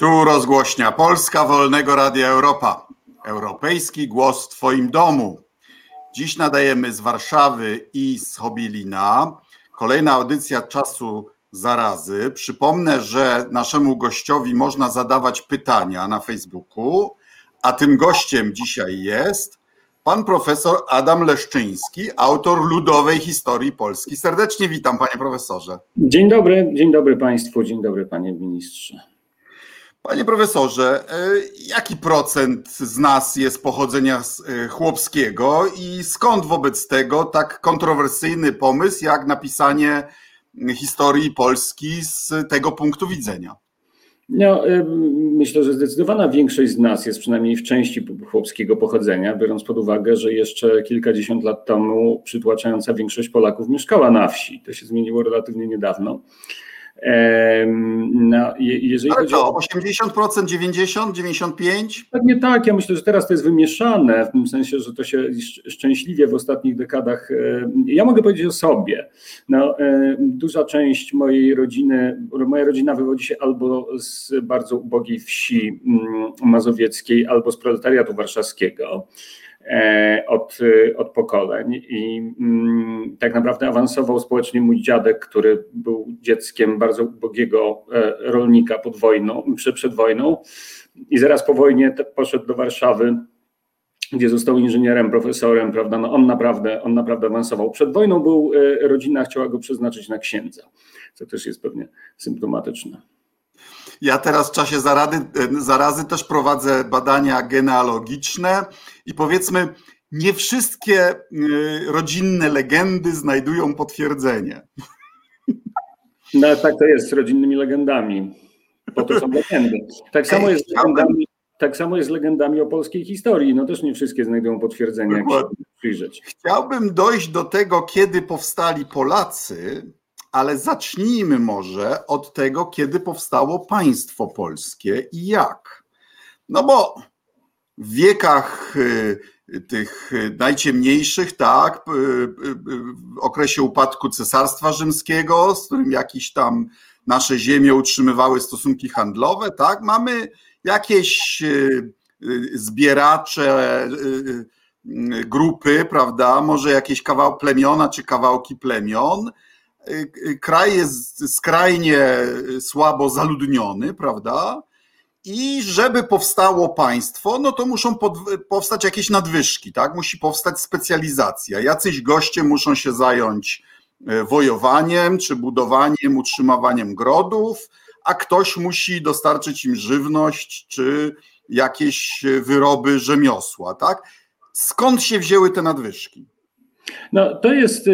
Tu rozgłośnia Polska Wolnego Radia Europa. Europejski głos w Twoim domu. Dziś nadajemy z Warszawy i z Hobilina. Kolejna audycja czasu zarazy. Przypomnę, że naszemu gościowi można zadawać pytania na Facebooku, a tym gościem dzisiaj jest pan profesor Adam Leszczyński, autor ludowej historii Polski. Serdecznie witam, panie profesorze. Dzień dobry, dzień dobry państwu, dzień dobry panie ministrze. Panie profesorze, e, jaki procent z nas jest pochodzenia e, chłopskiego i skąd wobec tego tak kontrowersyjny pomysł jak napisanie historii Polski z tego punktu widzenia? No, myślę, że zdecydowana większość z nas jest przynajmniej w części chłopskiego pochodzenia, biorąc pod uwagę, że jeszcze kilkadziesiąt lat temu przytłaczająca większość Polaków mieszkała na wsi. To się zmieniło relatywnie niedawno. No, jeżeli Ale chodzi to, o 80%, 90, 95? Pewnie tak, ja myślę, że teraz to jest wymieszane, w tym sensie, że to się szczęśliwie w ostatnich dekadach, ja mogę powiedzieć o sobie, no, duża część mojej rodziny, moja rodzina wywodzi się albo z bardzo ubogiej wsi mm, mazowieckiej, albo z proletariatu warszawskiego. E, od, od pokoleń i mm, tak naprawdę awansował społecznie mój dziadek, który był dzieckiem bardzo ubogiego e, rolnika pod wojną, przed, przed wojną i zaraz po wojnie poszedł do Warszawy gdzie został inżynierem, profesorem, prawda? No on naprawdę, on naprawdę awansował. Przed wojną był, e, rodzina chciała go przeznaczyć na księdza, co też jest pewnie symptomatyczne. Ja teraz w czasie zarady, zarazy też prowadzę badania genealogiczne i powiedzmy, nie wszystkie y, rodzinne legendy znajdują potwierdzenie. No tak to jest z rodzinnymi legendami. Po to są legendy. Tak samo jest z legendami, tak samo jest z legendami o polskiej historii. No też nie wszystkie znajdują potwierdzenie, jak się przyjrzeć. Chciałbym dojść do tego, kiedy powstali Polacy, ale zacznijmy może od tego, kiedy powstało państwo polskie i jak. No bo w wiekach y, tych najciemniejszych, tak, y, y, w okresie upadku Cesarstwa Rzymskiego, z którym jakieś tam nasze ziemie utrzymywały stosunki handlowe, tak, mamy jakieś zbieracze, grupy, prawda, może jakieś kawał plemiona czy kawałki plemion, kraj jest skrajnie słabo zaludniony, prawda? I żeby powstało państwo, no to muszą pod, powstać jakieś nadwyżki, tak? Musi powstać specjalizacja. Jacyś goście muszą się zająć e, wojowaniem, czy budowaniem, utrzymywaniem grodów, a ktoś musi dostarczyć im żywność, czy jakieś wyroby rzemiosła, tak? Skąd się wzięły te nadwyżki? No, to jest, y,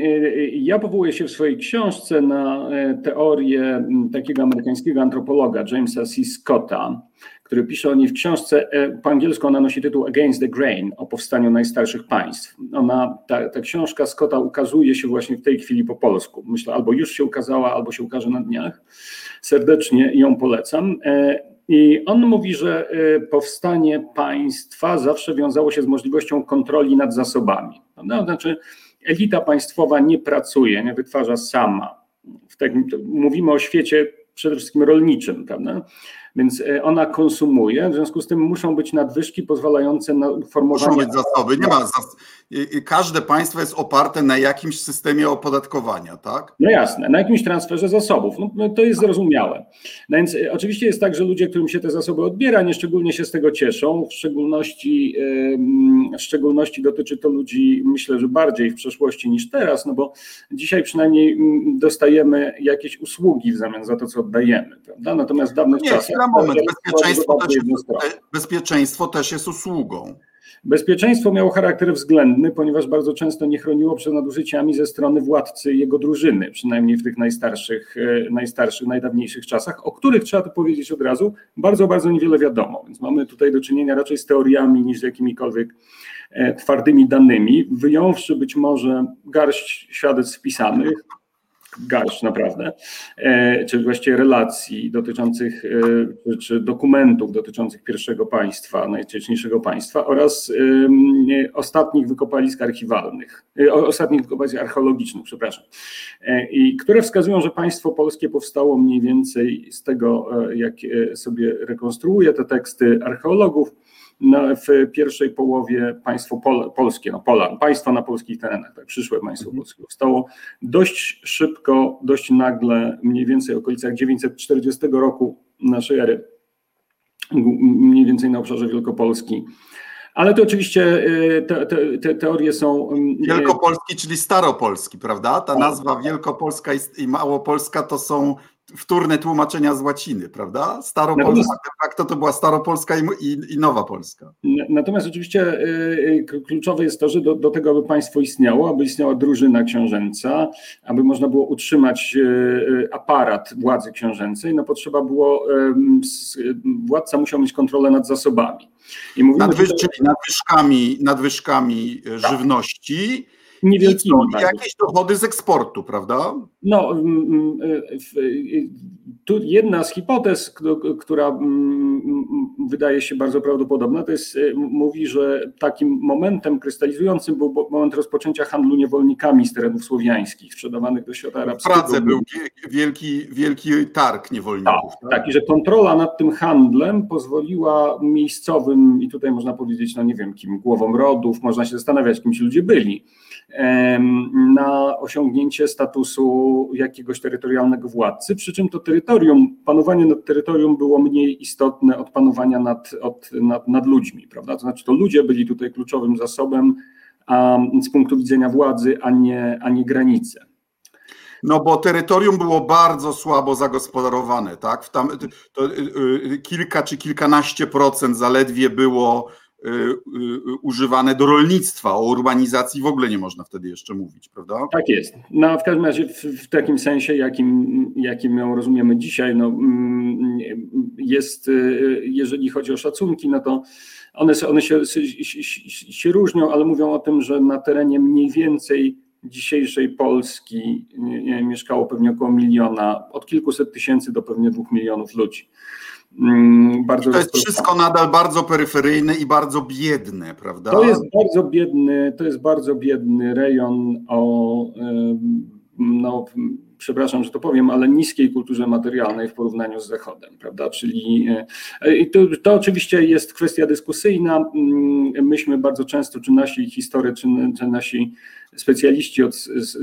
y, ja powołuję się w swojej książce na e, teorię takiego amerykańskiego antropologa Jamesa C. Scotta, który pisze o niej w książce, e, po angielsku ona nosi tytuł Against the Grain, o powstaniu najstarszych państw. Ona, ta, ta książka Scotta ukazuje się właśnie w tej chwili po polsku. Myślę, albo już się ukazała, albo się ukaże na dniach. Serdecznie ją polecam. I on mówi, że y, powstanie państwa zawsze wiązało się z możliwością kontroli nad zasobami. No, znaczy, elita państwowa nie pracuje, nie wytwarza sama. mówimy o świecie przede wszystkim rolniczym, prawda? Więc e, ona konsumuje, w związku z tym muszą być nadwyżki pozwalające na formowanie. Muszą być zasoby, nie ma. Zas... Każde państwo jest oparte na jakimś systemie opodatkowania, tak? No jasne, na jakimś transferze zasobów. No, no to jest zrozumiałe. No więc e, oczywiście jest tak, że ludzie, którym się te zasoby odbiera, nie szczególnie się z tego cieszą. W szczególności, w szczególności dotyczy to ludzi, myślę, że bardziej w przeszłości niż teraz, no bo dzisiaj przynajmniej dostajemy jakieś usługi w zamian za to, co oddajemy, prawda? Natomiast w dawnych nie, czasach moment. Bezpieczeństwo też, jest, bezpieczeństwo też jest usługą. Bezpieczeństwo miało charakter względny, ponieważ bardzo często nie chroniło przed nadużyciami ze strony władcy i jego drużyny, przynajmniej w tych najstarszych, e, najstarszych, najdawniejszych czasach, o których trzeba to powiedzieć od razu, bardzo, bardzo niewiele wiadomo. Więc mamy tutaj do czynienia raczej z teoriami niż z jakimikolwiek e, twardymi danymi, wyjąwszy być może garść świadectw pisanych, garść naprawdę, e, czy właściwie relacji dotyczących, e, czy dokumentów dotyczących pierwszego państwa, najwcześniejszego państwa oraz ostatnich wykopalisk archiwalnych, e, ostatnich wykopalisk archeologicznych, przepraszam, i które wskazują, że państwo polskie powstało mniej więcej z tego, jak sobie rekonstruuje te teksty archeologów, w pierwszej połowie państwo pol, polskie, no Pola, państwo na polskich terenach, tak, przyszłe państwo mhm. polskie powstało dość szybko, dość nagle, mniej więcej w okolicach 940 roku naszej ery, mniej więcej na obszarze Wielkopolski. Ale to oczywiście y, te, te, te teorie są. Mm, Wielkopolski, czyli Staropolski, prawda? Ta nazwa Wielkopolska i Małopolska to są wtórne tłumaczenia z łaciny, prawda? Staropolska de facto to była Staropolska i, i, i Nowa Polska. Natomiast oczywiście y, y, kluczowe jest to, że do, do, tego, aby państwo istniało, aby istniała drużyna książęca, aby można było utrzymać y, aparat władzy książęcej, no potrzeba było, władca musiał mieć kontrolę nad zasobami. I mówimy, Nadwyż, że... Czyli nadwyżkami, nadwyżkami tak. żywności, niewielkimi. I jakieś dochody z eksportu, prawda? No, mm, mm, y, tu jedna z hipotez, która mm, wydaje się bardzo prawdopodobna, to jest, y, mówi, że takim momentem krystalizującym był moment rozpoczęcia handlu niewolnikami z terenów słowiańskich, sprzedawanych do świata arabskiego. W Pradze był wielki, wielki targ niewolników. Tak, tak, i że kontrola nad tym handlem pozwoliła miejscowym, i tutaj można powiedzieć, no nie wiem, kim, głowom rodów, można się zastanawiać, kim ci ludzie byli, na osiągnięcie statusu jakiegoś terytorialnego władcy, przy czym to terytorium, panowanie nad terytorium było mniej istotne od panowania nad, od, nad, nad ludźmi, prawda? To znaczy to ludzie byli tutaj kluczowym zasobem a, z punktu widzenia władzy, a nie, a nie granice. No bo terytorium było bardzo słabo zagospodarowane, tak? Tam, to, y, y, kilka czy kilkanaście procent zaledwie było używane do rolnictwa. O urbanizacji w ogóle nie można wtedy jeszcze mówić, prawda? Tak jest. No, w każdym razie w, w takim sensie, jakim, jakim ją rozumiemy dzisiaj, no, mm, jest, y, jeżeli chodzi o szacunki, no to one, one się, się, się różnią, ale mówią o tym, że na terenie mniej więcej dzisiejszej Polski mieszkało pewnie około miliona, od kilkuset tysięcy do pewnie dwóch milionów ludzi. Mm, bardzo to jest wszystko nadal bardzo peryferyjne i bardzo biedne, prawda? To jest bardzo biedny, to jest bardzo biedny rejon o no, przepraszam, że to powiem, ale niskiej kulturze materialnej w porównaniu z Zachodem, prawda? Czyli e, to, to oczywiście jest kwestia dyskusyjna. Mm, myśmy bardzo często, czy nasi historycy, czy nasi specjaliści od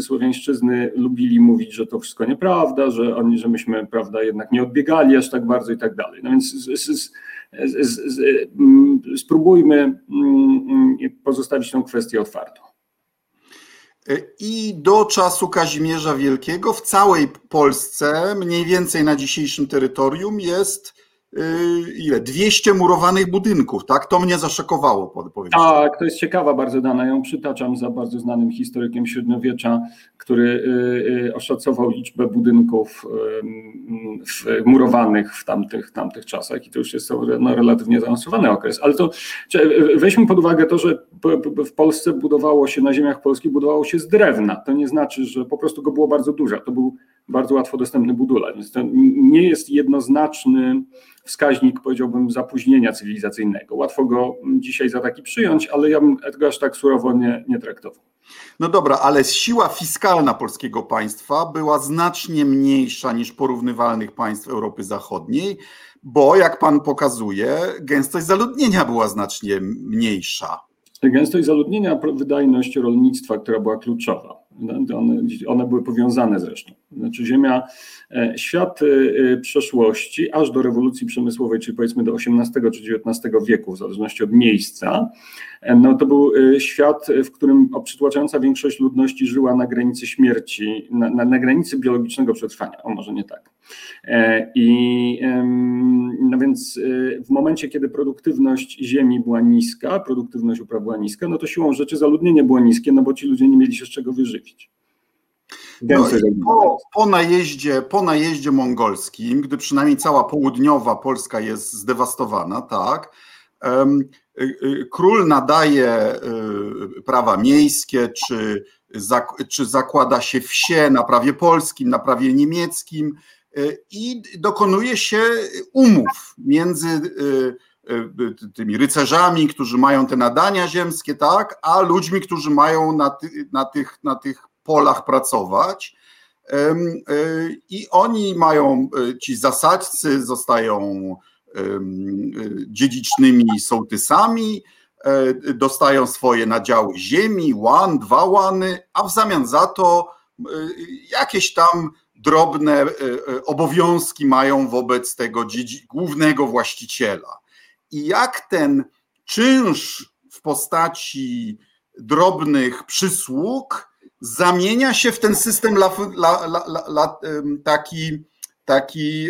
słowiańszczyzny lubili mówić, że to wszystko nieprawda, że oni, że myśmy, prawda, jednak nie odbiegali aż tak bardzo i tak dalej. No więc z, z, z, mm, spróbujmy mm, pozostawić tę kwestię otwartą. I do czasu Kazimierza Wielkiego w całej Polsce, mniej więcej na dzisiejszym terytorium, jest ile? 200 murowanych budynków, tak? To mnie zaszokowało, powiem Tak, to jest ciekawa bardzo dana. Ją przytaczam za bardzo znanym historykiem średniowiecza, który y, y, oszacował liczbę budynków murowanych w tamtych, tamtych czasach i to już jest no, relatywnie zaawansowany okres. Ale to weźmy pod uwagę to, że w Polsce budowało się, na ziemiach polskich budowało się z drewna. To nie znaczy, że po prostu go było bardzo dużo. To był bardzo łatwo dostępny budulec. Więc to nie jest jednoznaczny wskaźnik, powiedziałbym, zapóźnienia cywilizacyjnego. Łatwo go dzisiaj za taki przyjąć, ale ja bym tego aż tak surowo nie, nie traktował. No dobra, ale siła fiskalna polskiego państwa była znacznie mniejsza niż porównywalnych państw Europy Zachodniej, bo jak pan pokazuje, gęstość zaludnienia była znacznie mniejsza. Gęstość zaludnienia, wydajność rolnictwa, która była kluczowa. One, one były powiązane zresztą. Znaczy Ziemia, e, świat e, przeszłości, aż do rewolucji przemysłowej, czyli powiedzmy do XVIII czy XIX wieku, w zależności od miejsca, e, no to był świat, w którym przytłaczająca większość ludności żyła na granicy śmierci, na, na, na granicy biologicznego przetrwania, o może nie tak. I no więc w momencie, kiedy produktywność ziemi była niska, produktywność upraw była niska, no to siłą rzeczy zaludnienie było niskie, no bo ci ludzie nie mieli się z czego wyżywić. No po, po, najeździe, po najeździe mongolskim, gdy przynajmniej cała południowa Polska jest zdewastowana, tak, y, y, król nadaje y, prawa miejskie czy czy zakłada się wsie na prawie polskim, na prawie niemieckim i dokonuje się umów między tymi rycerzami, którzy mają te nadania ziemskie, tak, a ludźmi, którzy mają na, ty, na, tych, na tych polach pracować. I oni mają, ci zasadźcy zostają dziedzicznymi sołtysami, e, dostają swoje nadziały ziemi, łan, dwa łany, a w zamian za to e, jakieś tam drobne e, obowiązki mają wobec tego głównego właściciela. I jak ten czynsz w postaci drobnych przysług zamienia się w ten system la, la, la, taki, taki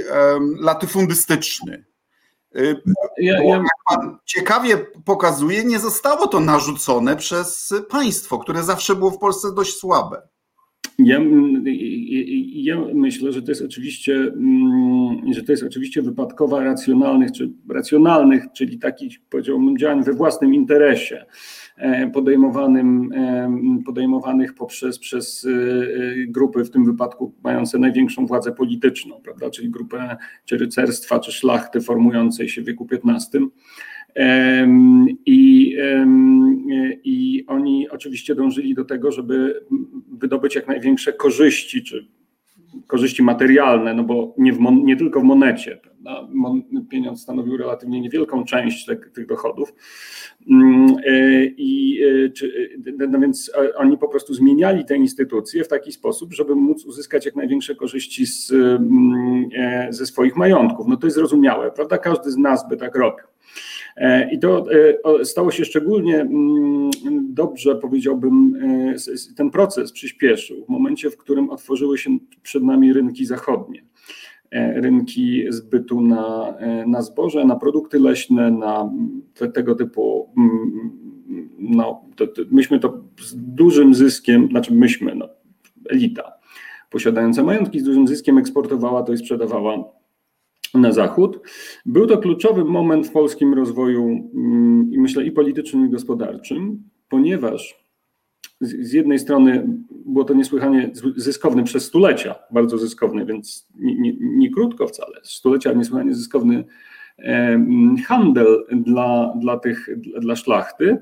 latyfundystyczny. Y, ja, ja... Jak pan ciekawie pokazuje, nie zostało to narzucone przez państwo, które zawsze było w Polsce dość słabe. Ja, ja, myślę, że to jest oczywiście, mm, że to jest oczywiście wypadkowa racjonalnych, czy racjonalnych, czyli takich, powiedziałbym, działań we własnym interesie, e, podejmowanym, e, podejmowanych poprzez przez e, grupy, w tym wypadku mające największą władzę polityczną, prawda, czyli grupę czy rycerstwa, czy szlachty formującej się w wieku XV. I, I oni oczywiście dążyli do tego, żeby wydobyć jak największe korzyści, czy korzyści materialne, no bo nie, w, nie tylko w monecie. Prawda? Pieniądz stanowił relatywnie niewielką część tych, tych dochodów. Mm, e, I, e, czy, e, no więc oni po prostu zmieniali te instytucje w taki sposób, żeby móc uzyskać jak największe korzyści z, mm, ze swoich majątków. No to jest zrozumiałe, prawda? Każdy z nas by tak robił. E, I to e, stało się szczególnie mm, dobrze, powiedziałbym, e, ten proces przyspieszył w momencie, w którym otworzyły się przed nami rynki zachodnie. Rynki zbytu na, na zboże, na produkty leśne, na te, tego typu. Mm, no, to, to, myśmy to z dużym zyskiem, znaczy myśmy, no, elita posiadająca majątki z dużym zyskiem eksportowała to i sprzedawała na zachód. Był to kluczowy moment w polskim rozwoju, mm, i myślę, i politycznym, i gospodarczym, ponieważ z jednej strony było to niesłychanie zyskowny przez stulecia, bardzo zyskowny, więc nie, nie, nie krótko wcale, stulecia niesłychanie zyskowny handel dla, dla, tych, dla szlachty,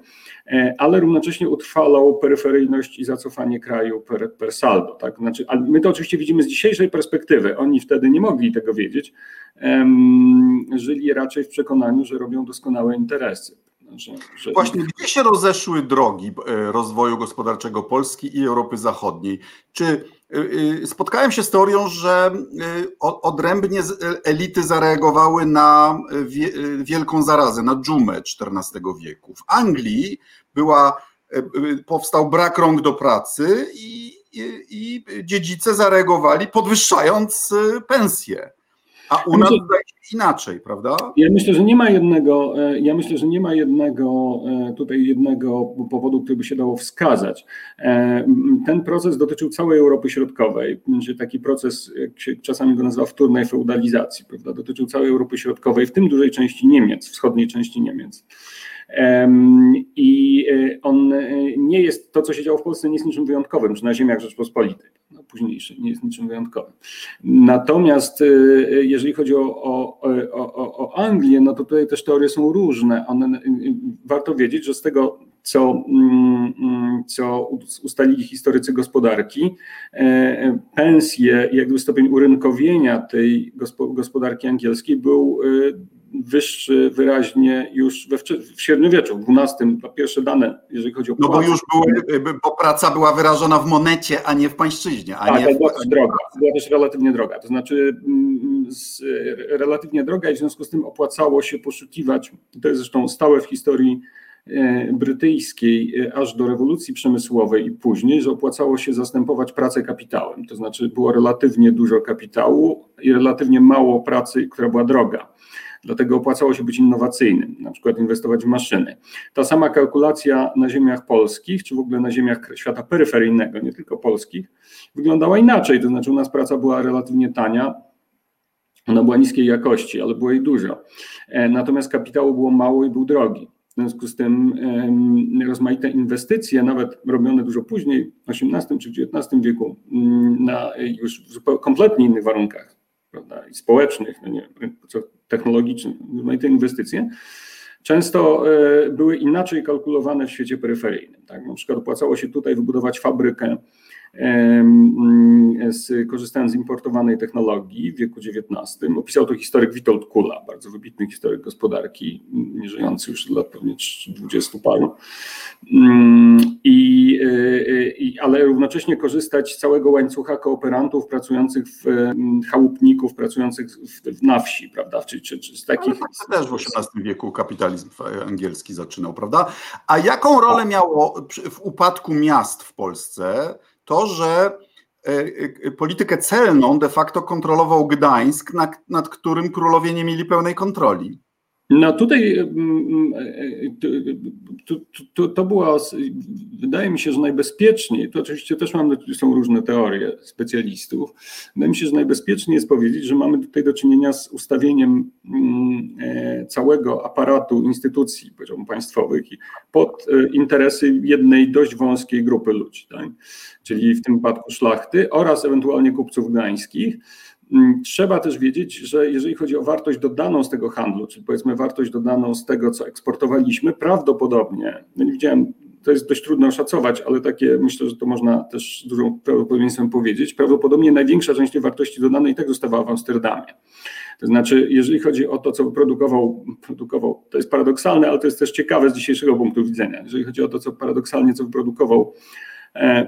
e, ale równocześnie utrwalał peryferyjność i zacofanie kraju per, per saldo. Tak? Znaczy, my to oczywiście widzimy z dzisiejszej perspektywy. Oni wtedy nie mogli tego wiedzieć. Żyli raczej w przekonaniu, że robią doskonałe interesy. Że, że... Właśnie, gdzie się rozeszły drogi e, rozwoju gospodarczego Polski i Europy Zachodniej? Czy e, e, spotkałem się z teorią, że odrębnie elity zareagowały na wielką zarazę, na dżumę XIV wieku. W Anglii była, powstał brak rąk do pracy i, i, i dziedzice zareagowali podwyższając pensje. A u nas myślę, inaczej, prawda? Ja myślę, że nie ma jednego, e, ja myślę, że nie ma jednego e, tutaj jednego powodu, który by się dało wskazać. E, ten proces dotyczył całej Europy Środkowej, taki proces, jak się czasami go nazywa wtórnej feudalizacji, prawda? Dotyczył całej Europy Środkowej, w tym dużej części Niemiec, wschodniej części Niemiec. I on nie jest, to co się działo w Polsce nie jest niczym wyjątkowym, czy na ziemiach Rzeczpospolitej późniejszy, nie jest niczym wyjątkowym. Natomiast y, jeżeli chodzi o, o, o, o Anglię, no to tutaj też teorie są różne. One, y, y, warto wiedzieć, że z tego, co, mm, mm, co ustalili historycy gospodarki, pensje, jakby stopień urynkowienia tej gospodarki angielskiej był wyższy wyraźnie już we, w średniowieczu, w XII, pierwsze dane, jeżeli chodzi o No bo już były, bo praca była wyrażona w monecie, a nie w pańszczyźnie. A tak, nie była też droga, była też relatywnie droga, to znaczy mm, z, relatywnie droga i w związku z tym opłacało się poszukiwać, to jest zresztą stałe w historii e, brytyjskiej e, aż do rewolucji przemysłowej i później, że opłacało się zastępować pracę kapitałem. To znaczy było relatywnie dużo kapitału i relatywnie mało pracy, która była droga. Dlatego opłacało się być innowacyjnym, na przykład inwestować w maszyny. Ta sama kalkulacja na ziemiach polskich, czy w ogóle na ziemiach świata peryferyjnego, nie tylko polskich, wyglądała inaczej. To znaczy, u nas praca była relatywnie tania, ona była niskiej jakości, ale było jej dużo. E, natomiast kapitału było mało i był drogi. związku z tym rozmaite inwestycje, nawet robione dużo później, w XVIII czy XIX wieku, mm, na już w kompletnie innych warunkach, prawda, i społecznych, no nie, technologicznych, rozmaite inwestycje, często e, były inaczej kalkulowane w świecie peryferyjnym. Tak? Na przykład opłacało się tutaj wybudować fabrykę z, korzystając z importowanej technologii w wieku XIX. Opisał to historyk Witold Kula, bardzo wybitny historyk gospodarki, żyjący już od lat pewnie 20 paru. Mm, I, i, ale równocześnie korzystać z całego łańcucha kooperantów pracujących w mm, chałupników, pracujących w, na wsi, prawda? Czy, czy, czy z takich... Ale też w XVIII wieku kapitalizm angielski zaczynał, prawda? A jaką rolę miało w upadku miast w Polsce to, że e, e, politykę celną de facto kontrolował Gdańsk, nad, nad którym królowie nie mieli pełnej kontroli. No tutaj mm, mm, e, to, to, to była, wydaje mi się, że najbezpieczniej, to oczywiście też mamy, są różne teorie specjalistów, wydaje mi się, że najbezpieczniej jest powiedzieć, że mamy tutaj do czynienia z ustawieniem mm, całego aparatu instytucji, państwowych pod interesy jednej dość wąskiej grupy ludzi, tak? czyli w tym wypadku szlachty oraz ewentualnie kupców gdańskich, trzeba też wiedzieć, że jeżeli chodzi o wartość dodaną z tego handlu, czyli powiedzmy wartość dodaną z tego, co eksportowaliśmy, prawdopodobnie, no nie widziałem, to jest dość trudno oszacować, ale takie myślę, że to można też z dużą prawdopodobieństwem powiedzieć, prawdopodobnie największa część tej wartości dodanej tak zostawała w Amsterdamie. To znaczy, jeżeli chodzi o to, co produkował, produkował, to jest paradoksalne, ale to jest też ciekawe z dzisiejszego punktu widzenia. Jeżeli chodzi o to, co paradoksalnie, co wyprodukował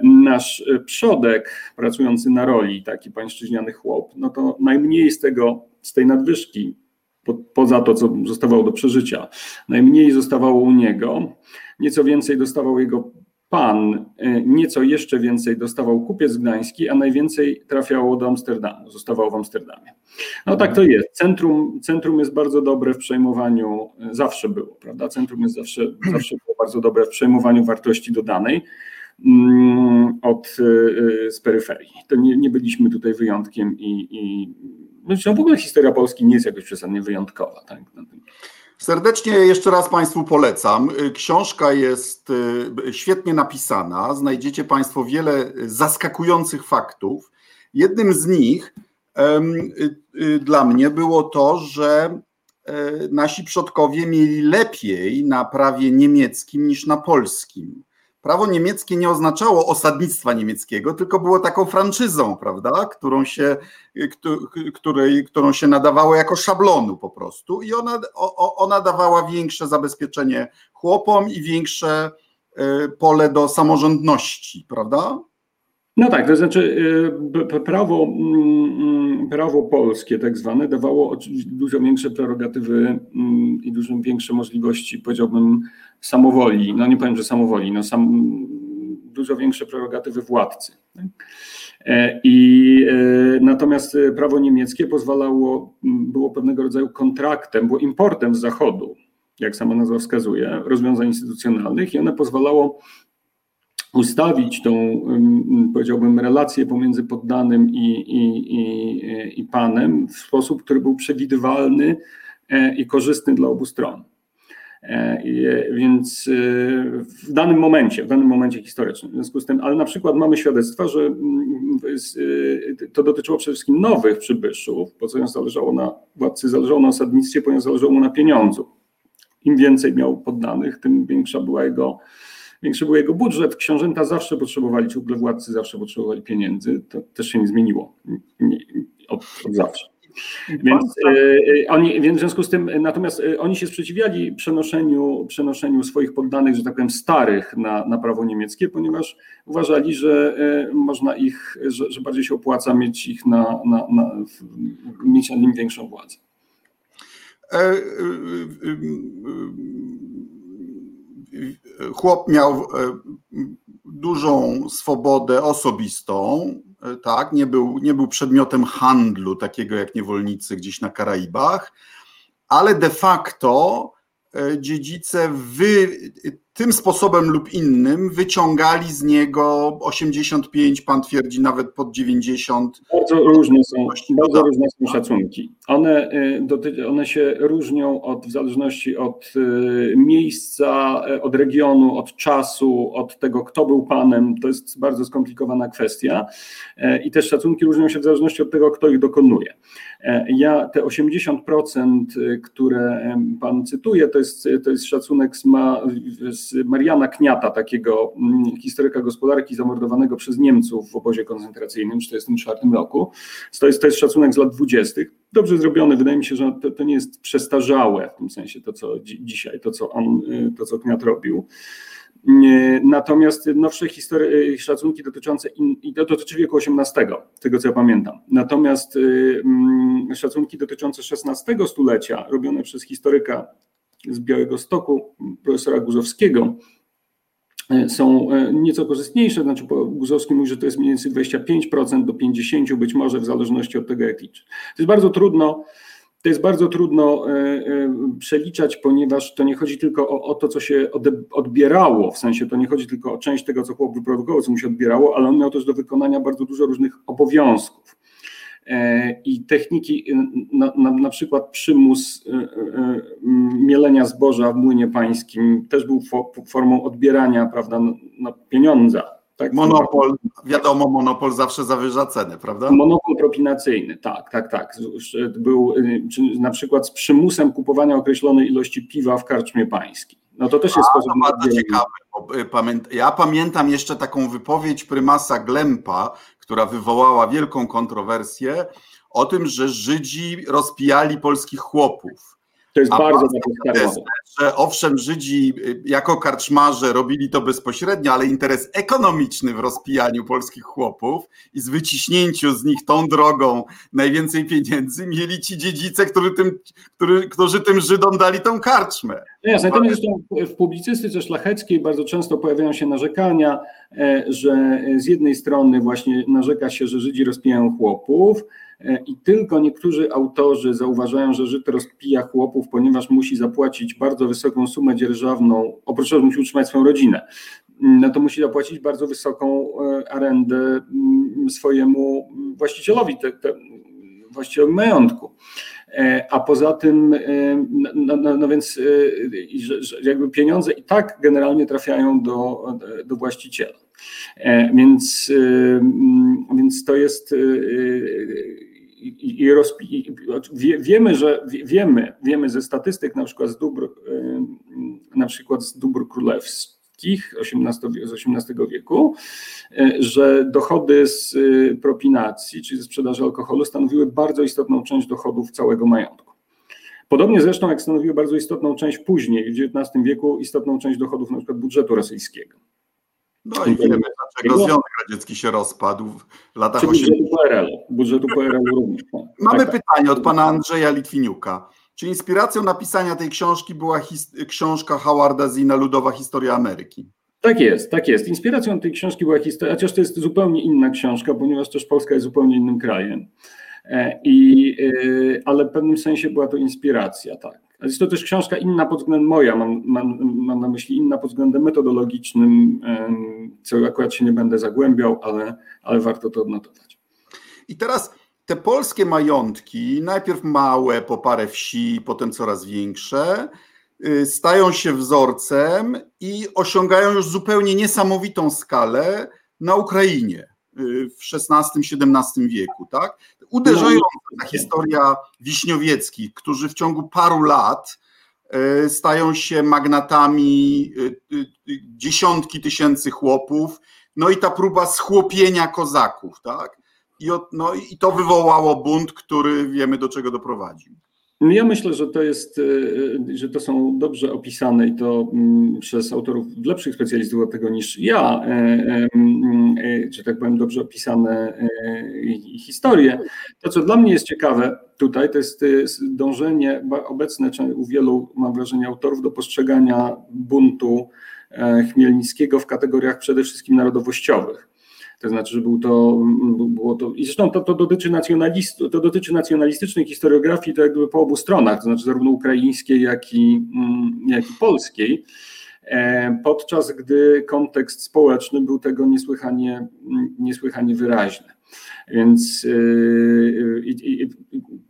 nasz przodek pracujący na roli, taki pańszczyźniany chłop, no to najmniej z tego, z tej nadwyżki, po, poza to, co zostawało do przeżycia, najmniej zostawało u niego, nieco więcej dostawał jego pan, e, nieco jeszcze więcej dostawał kupiec gdański, a najwięcej trafiało do Amsterdamu, zostawało w Amsterdamie. No tak to jest. Centrum, centrum jest bardzo dobre w przejmowaniu, zawsze było, prawda? Centrum jest zawsze, zawsze było bardzo dobre w przejmowaniu wartości dodanej. Mm, od, y, y, z peryferii. To nie, nie byliśmy tutaj wyjątkiem i, i zresztą w ogóle historia Polski nie jest jakoś przesadnie wyjątkowa. Tak? Serdecznie jeszcze raz Państwu polecam. Książka jest y, świetnie napisana. Znajdziecie Państwo wiele zaskakujących faktów. Jednym z nich dla mnie było to, że e, nasi przodkowie mieli lepiej na prawie niemieckim niż na polskim prawo niemieckie nie oznaczało osadnictwa niemieckiego, tylko było taką franczyzą, prawda, którą się, której, którą się nadawało jako szablonu po prostu i ona, ona dawała większe zabezpieczenie chłopom i większe e, pole do samorządności, prawda? No tak, to znaczy e, prawo, prawo polskie tak zwane dawało dużo większe prerogatywy i dużo większe możliwości, powiedziałbym, samowoli, no nie powiem, że samowoli, no sam, dużo większe prerogatywy władcy. E, I e, natomiast prawo niemieckie pozwalało, było pewnego rodzaju kontraktem, było importem z zachodu, jak sama nazwa wskazuje, rozwiązań instytucjonalnych i one pozwalało ustawić tą, powiedziałbym, relację pomiędzy poddanym i, i, i, i panem w sposób, który był przewidywalny e, i korzystny dla obu stron. E, więc e, w danym momencie, w danym momencie historycznym, w związku z tym, ale na przykład mamy świadectwa, że mm, to dotyczyło przede wszystkim nowych przybyszów, bo co zależało na władcy, zależało na osadnictwie, ponieważ zależało mu na pieniądzu. Im więcej miał poddanych, tym większa była jego większy był jego budżet. Książęta zawsze potrzebowali, ogóle władcy zawsze potrzebowali pieniędzy. To też się nie zmieniło od, od zawsze. Więc, e, oni, więc w związku z tym, natomiast e, oni się sprzeciwiali przenoszeniu, przenoszeniu swoich poddanych, że tak powiem, starych na, na prawo niemieckie, ponieważ uważali, że e, można ich, że, że bardziej się opłaca mieć ich na, na, na mieć nad większą władzę. chłop miał e, dużą swobodę osobistą, e, tak, nie był, nie był przedmiotem handlu takiego jak niewolnicy gdzieś na Karaibach, ale de facto e, dziedzice wy, tym sposobem lub innym wyciągali z niego 85, pan twierdzi nawet pod 90. Bardzo różne są, bardzo różne są szacunki. One, y, one się różnią od, w zależności od y, miejsca, y, od regionu, od czasu, od tego, kto był panem. To jest bardzo skomplikowana kwestia. I też szacunki różnią się w zależności od tego, kto ich dokonuje. Ja te 80%, które pan cytuje, to jest, to jest szacunek z, ma, z Mariana Kniata, takiego mm, historyka gospodarki zamordowanego przez Niemców w obozie koncentracyjnym w 1944 roku. To jest, to jest szacunek z lat 20. Dobrze zrobiony, wydaje mi się, że to, to nie jest przestarzałe w tym sensie to, co dzisiaj, to, co on, y, to, co Kniat robił. Natomiast nowsze historie, y, szacunki dotyczące, i to dotyczy wieku XVIII, z tego co ja pamiętam. Natomiast y, mm, szacunki dotyczące XVI stulecia, robione przez historyka z Białego Stoku, profesora Guzowskiego, e, są e, nieco korzystniejsze, znaczy Guzowski mówi, że to jest mniej więcej 25% do 50%, być może w zależności od tego, jak liczy. To jest bardzo trudno, to jest bardzo trudno e, przeliczać, ponieważ to nie chodzi tylko o, o, to, co się odbierało, w sensie to nie chodzi tylko o część tego, co chłop wyprodukował, co mu się odbierało, ale on miał też do wykonania bardzo dużo różnych obowiązków. E, i techniki, e, na, na, na, przykład przymus e, mielenia zboża w młynie pańskim też był formą odbierania prawda, na pieniądza. Tak? Monopol, wiadomo, monopol zawsze zawyża cenę, prawda? Monopol propinacyjny, tak, tak, tak. Był na przykład z przymusem kupowania określonej ilości piwa w karczmie pańskiej. No to też jest A, sposób. To bardzo ciekawe. Ja pamiętam jeszcze taką wypowiedź prymasa Glempa, która wywołała wielką kontrowersję, o tym, że Żydzi rozpijali polskich chłopów. To jest A bardzo tezę, że owszem, Żydzi y, jako karczmarze robili to bezpośrednio, ale interes ekonomiczny w rozpijaniu polskich chłopów i z wyciśnięciu z nich tą drogą najwięcej pieniędzy mieli ci dziedzice, który tym, który, którzy tym Żydom dali tą karczmę. No jasne, natomiast w publicystyce szlacheckiej bardzo często pojawiają się narzekania, e, że z jednej strony właśnie narzeka się, że Żydzi rozpijają chłopów, E, i tylko niektórzy autorzy zauważają, że Żyd rozpija chłopów, ponieważ musi zapłacić bardzo wysoką sumę dzierżawną, oprócz tego musi utrzymać swoją rodzinę, mm, no to musi zapłacić bardzo wysoką e, arendę mm, swojemu właścicielowi, te, te, właścicielowi majątku. E, a poza tym, no, no, no więc że, że jakby pieniądze i tak generalnie trafiają do, do właściciela. Więc, więc to jest i, i, rozpi, wie, wiemy, że wiemy, wiemy ze statystyk na przykład z dóbr, na przykład z dóbr królewskich XVIII, z XVIII wieku, e, że dochody z e, propinacji, czyli ze sprzedaży alkoholu stanowiły bardzo istotną część dochodów całego majątku. Podobnie zresztą jak stanowiły bardzo istotną część później, w XIX wieku, istotną część dochodów na przykład budżetu rosyjskiego. No i wiemy, dlaczego Związek Radziecki się rozpadł w latach 80. Budżetu PRL, budżetu PRL również. Tak. Mamy tak, tak. pytanie od pana Andrzeja Litwiniuka. Czy inspiracją napisania tej książki była książka Howarda Zina Ludowa Historia Ameryki? Tak jest, tak jest. Inspiracją tej książki była historia, chociaż to jest zupełnie inna książka, ponieważ też Polska jest zupełnie innym krajem. E, I, e, ale w pewnym sensie była to inspiracja, tak. Jest to też książka inna pod względem moja, mam, mam, mam, na myśli inna pod względem metodologicznym, co akurat się nie będę zagłębiał, ale, ale warto to odnotować. I teraz te polskie majątki, najpierw małe, po parę wsi, potem coraz większe, y, stają się wzorcem i osiągają już zupełnie niesamowitą skalę na Ukrainie y, w XVI-XVII wieku, tak? Uderzająca ta historia Wiśniowieckich, którzy w ciągu paru lat e, stają się magnatami e, e, dziesiątki tysięcy chłopów, no i ta próba schłopienia kozaków, tak? I, no, i to wywołało bunt, który wiemy do czego doprowadził. No ja myślę, że to jest, y, y, że to są dobrze opisane i to mm, przez autorów lepszych specjalistów od tego niż ja, y, że tak powiem, dobrze opisane historie. To, co dla mnie jest ciekawe tutaj, to jest dążenie obecne u wielu, mam wrażenie, autorów do postrzegania buntu e, Chmielnickiego w kategoriach przede wszystkim narodowościowych. To znaczy, że był to, było to i zresztą to, to, dotyczy to dotyczy nacjonalistycznej historiografii to jakby po obu stronach, to znaczy zarówno ukraińskiej, jak i, jak i polskiej. podczas gdy kontekst społeczny był tego niesłychanie, niesłychanie wyraźny. Więc yy,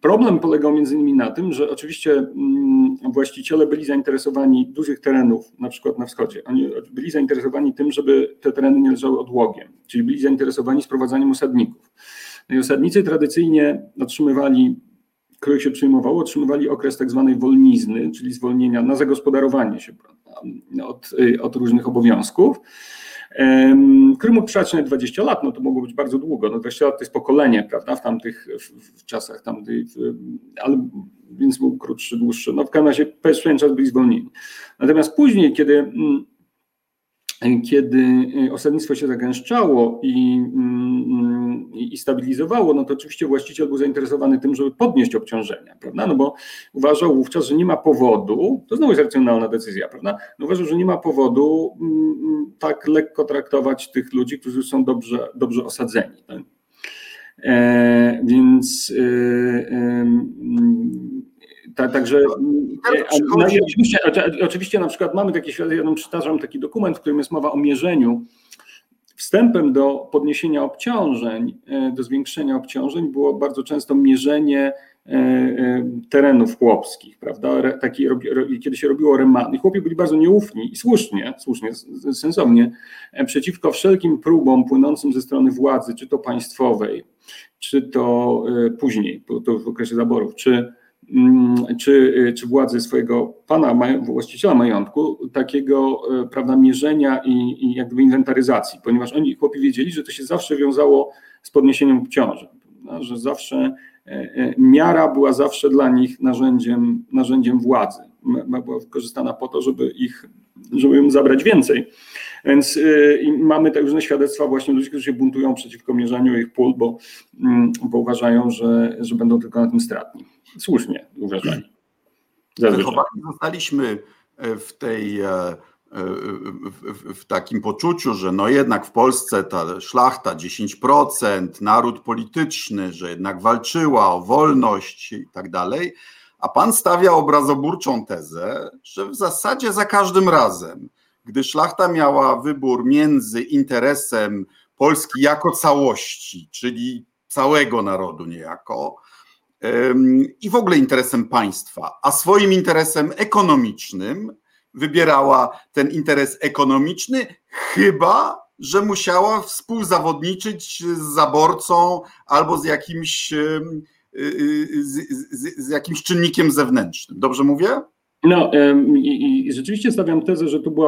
problem polegał między innymi na tym, że oczywiście mm, właściciele byli zainteresowani dużych terenów, na przykład na wschodzie. Oni byli zainteresowani tym, żeby te tereny nie leżały odłogiem, czyli byli zainteresowani sprowadzaniem osadników. No i osadnicy tradycyjnie otrzymywali, których się przyjmowało, otrzymywali okres tak zwanej wolnizny, czyli zwolnienia na zagospodarowanie się od, y, od różnych obowiązków który mógł trwać nawet 20 lat, no to mogło być bardzo długo, no 20 lat to jest pokolenie, prawda, w tamtych w, w czasach, tamtych, ale więc był krótszy, dłuższy, no w każdym razie przez pewien czas byli zwolnieni. Natomiast później, kiedy mm, kiedy y, osadnictwo się zagęszczało i, mm, i, stabilizowało, no to oczywiście właściciel był zainteresowany tym, żeby podnieść obciążenia, prawda? No bo uważał wówczas, że nie ma powodu, to znowu jest racjonalna decyzja, prawda? No uważał, że nie ma powodu mm, tak lekko traktować tych ludzi, którzy są dobrze, dobrze osadzeni. Tak? E, więc y, y, tak, także no oczywiście, oczywiście na przykład mamy takie ja przytaczam taki dokument, w którym jest mowa o mierzeniu. Wstępem do podniesienia obciążeń, e, do zwiększenia obciążeń było bardzo często mierzenie e, e, terenów chłopskich, prawda? Taki, kiedy się robiło reman. I chłopi byli bardzo nieufni i słusznie, słusznie, sensownie, przeciwko wszelkim próbom płynącym ze strony władzy, czy to państwowej, czy to później, to w okresie zaborów, czy czy, czy władzy swojego pana, właściciela majątku, takiego e, prawda, mierzenia i, i jakby inwentaryzacji, ponieważ oni chłopi wiedzieli, że to się zawsze wiązało z podniesieniem obciążeń, prawda, że zawsze e, e, miara była zawsze dla nich narzędziem, narzędziem władzy. Była wykorzystana po to, żeby ich, żeby im zabrać więcej. Więc y, mamy te różne świadectwa właśnie ludzi, którzy się buntują przeciwko mierzeniu ich pól, bo, mm, bo uważają, że, że będą tylko na tym stratni. Słusznie uważani. Wychowani zostaliśmy e, w tej e, e, w, takim poczuciu, że no jednak w Polsce ta szlachta 10%, naród polityczny, że jednak walczyła o wolność i tak dalej, a pan stawia obrazoburczą tezę, że w zasadzie za każdym razem, gdy szlachta miała wybór między interesem Polski jako całości, czyli całego narodu niejako, i w ogóle interesem państwa, a swoim interesem ekonomicznym wybierała ten interes ekonomiczny, chyba że musiała współzawodniczyć z zaborcą albo z jakimś, y, y, z, z, z jakimś czynnikiem zewnętrznym. Dobrze mówię? No i, i, rzeczywiście stawiam tezę, że to był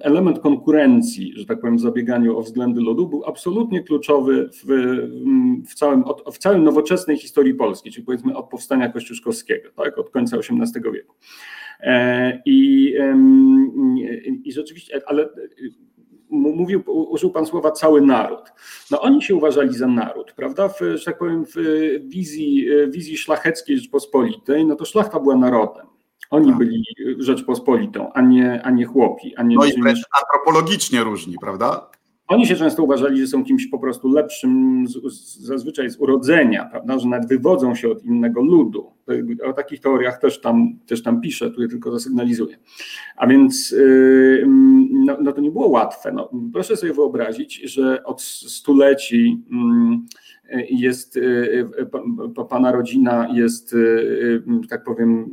element konkurencji, że tak powiem, w zabieganiu o względy ludu, był absolutnie kluczowy w, w, całym, w całym nowoczesnej historii Polski, czyli powiedzmy od powstania kościuszkowskiego, tak, od końca XVIII wieku. E, I, i rzeczywiście, ale mówił, użył pan słowa cały naród. No oni się uważali za naród, prawda? W, że tak powiem, w wizji, wizji szlacheckiej Rzeczpospolitej, no to szlachta była narodem. Oni tak. byli Rzeczpospolitą, a nie, a nie chłopi. A nie no i wręcz antropologicznie różni, prawda? Oni się często uważali, że są kimś po prostu lepszym, zazwyczaj z urodzenia, prawda? że nawet wywodzą się od innego ludu. O takich teoriach też tam, też tam piszę, tu je tylko zasygnalizuję. A więc yy, no, no, to nie było łatwe. No, proszę sobie wyobrazić, że od stuleci yy, jest, yy, pana rodzina jest, tak powiem,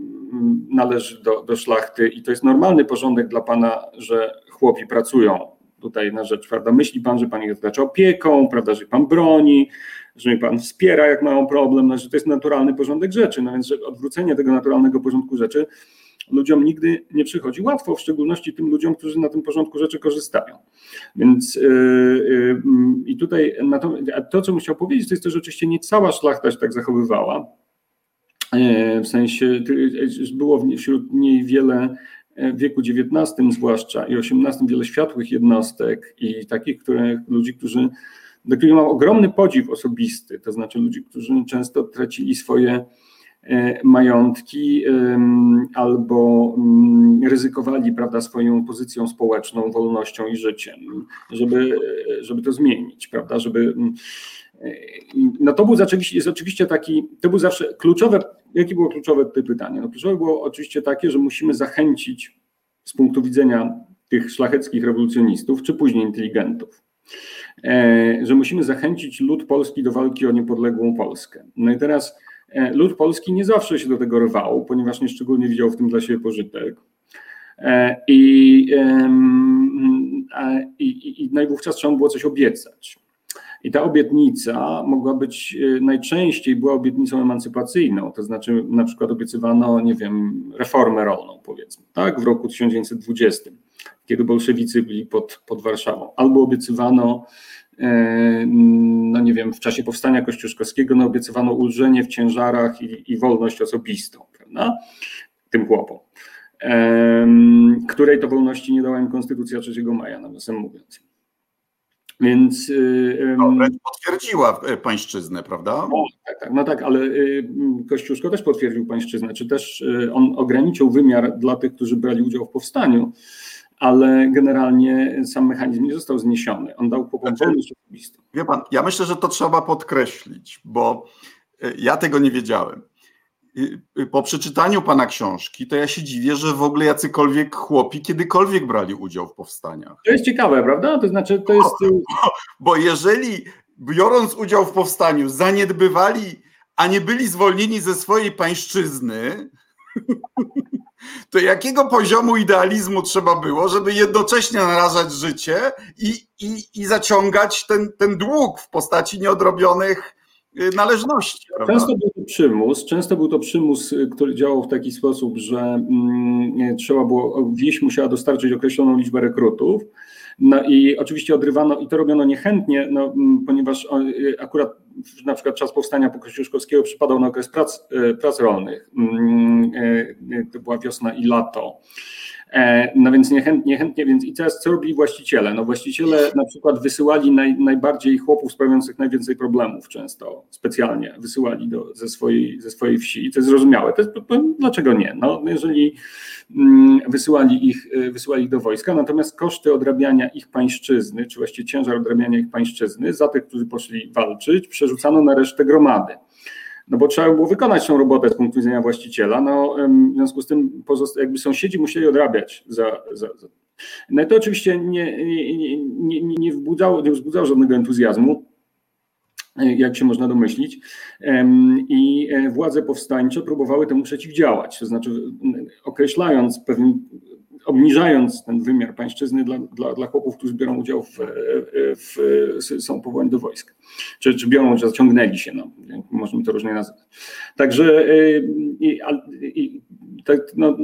należy do, do szlachty i to jest normalny porządek dla pana, że chłopi pracują tutaj na rzecz, prawda? Myśli pan, że pan ich otacza opieką, prawda, że pan broni, że pan wspiera, jak mają problem, no, że to jest naturalny porządek rzeczy. No więc, że odwrócenie tego naturalnego porządku rzeczy ludziom nigdy nie przychodzi łatwo, w szczególności tym ludziom, którzy na tym porządku rzeczy korzystają. Więc yy, yy, i tutaj to, co bym chciał powiedzieć, to jest to, że oczywiście nie cała szlachta się tak zachowywała. Yy, w sensie było wśród niej wiele w wieku XIX zwłaszcza i XVIII wiele światłych jednostek i takich które, ludzi, którzy, do których mam ogromny podziw osobisty, to znaczy ludzi, którzy często tracili swoje e, majątki albo mm, ryzykowali prawda, swoją pozycją społeczną, wolnością i życiem, żeby, żeby to zmienić, prawda, żeby mm, e, no to był oczywiście, jest oczywiście taki, to był zawsze kluczowe Jakie było kluczowe tutaj pytanie? No kluczowe było oczywiście takie, że musimy zachęcić z punktu widzenia tych szlacheckich rewolucjonistów, czy później inteligentów, e, że musimy zachęcić lud polski do walki o niepodległą Polskę. No i teraz e, lud polski nie zawsze się do tego rwał, ponieważ nie szczególnie widział w tym dla siebie pożytek. E, I, i, i, no i wówczas trzeba było coś obiecać. I ta obietnica mogła być, najczęściej była obietnicą emancypacyjną, to znaczy na przykład obiecywano, nie wiem, reformę rolną powiedzmy, tak, w roku 1920 kiedy bolszewicy byli pod, pod Warszawą. Albo obiecywano, e, no nie wiem, w czasie powstania kościuszkowskiego, no obiecywano ulżenie w ciężarach i, i wolność osobistą, prawda, tym chłopom. Której to wolności nie dała im Konstytucja 3 maja, nawiasem mówiąc. Więc. No, wręcz potwierdziła e, pańszczyznę, prawda? O, tak, tak, no tak, ale Kościuszko też potwierdził pańszczyznę, czy też on ograniczył wymiar dla tych, którzy brali udział w powstaniu ale generalnie sam mechanizm nie został zniesiony. On dał chłopom znaczy, wolność osobistą. Wie pan, ja myślę, że to trzeba podkreślić, bo e, ja tego nie wiedziałem. Po przeczytaniu pana książki, to ja się dziwię, że w ogóle jacykolwiek chłopi kiedykolwiek brali udział w powstaniach. To jest ciekawe, prawda? To znaczy, to jest. Bo, bo jeżeli biorąc udział w powstaniu, zaniedbywali, a nie byli zwolnieni ze swojej pańszczyzny, to jakiego poziomu idealizmu trzeba było, żeby jednocześnie narażać życie i, i, i zaciągać ten, ten dług w postaci nieodrobionych należności. Prawda? Często był to przymus, często był to przymus, y, który działał w taki sposób, że mm, trzeba było, wieś musiała dostarczyć określoną liczbę rekrutów, no i oczywiście odrywano, i to robiono niechętnie, no, ponieważ y, akurat na przykład czas powstania Kościuszkowskiego przypadał na okres prac, y, prac rolnych. Mm, y, to była wiosna i lato. E, no więc niechętnie, niechętnie, więc i teraz co robili właściciele? No właściciele na przykład wysyłali naj, najbardziej chłopów sprawiających najwięcej problemów często, specjalnie wysyłali do, ze, swojej, ze swojej wsi i to jest zrozumiałe. To jest, dlaczego nie? No jeżeli mm, wysyłali ich, y, wysyłali ich do wojska, natomiast koszty odrabiania ich pańszczyzny, czy właściwie ciężar odrabiania ich pańszczyzny za tych, którzy poszli walczyć, przerzucano na resztę gromady no bo trzeba było wykonać tą robotę z punktu widzenia właściciela. No, w związku z tym jakby sąsiedzi musieli odrabiać za, za, za. No to oczywiście nie, nie, nie, nie, wzbudzało, nie wzbudzało żadnego entuzjazmu, jak się można domyślić. I e, władze powstańcze próbowały temu przeciwdziałać, to znaczy określając pewien obniżając ten wymiar pańszczyzny dla, dla, dla chłopów, którzy biorą udział w, w, w są powołani do wojska, czy, czy biorą, czy zaciągnęli się, no, możemy to różnie nazywać. Także y, i, i, tak, no,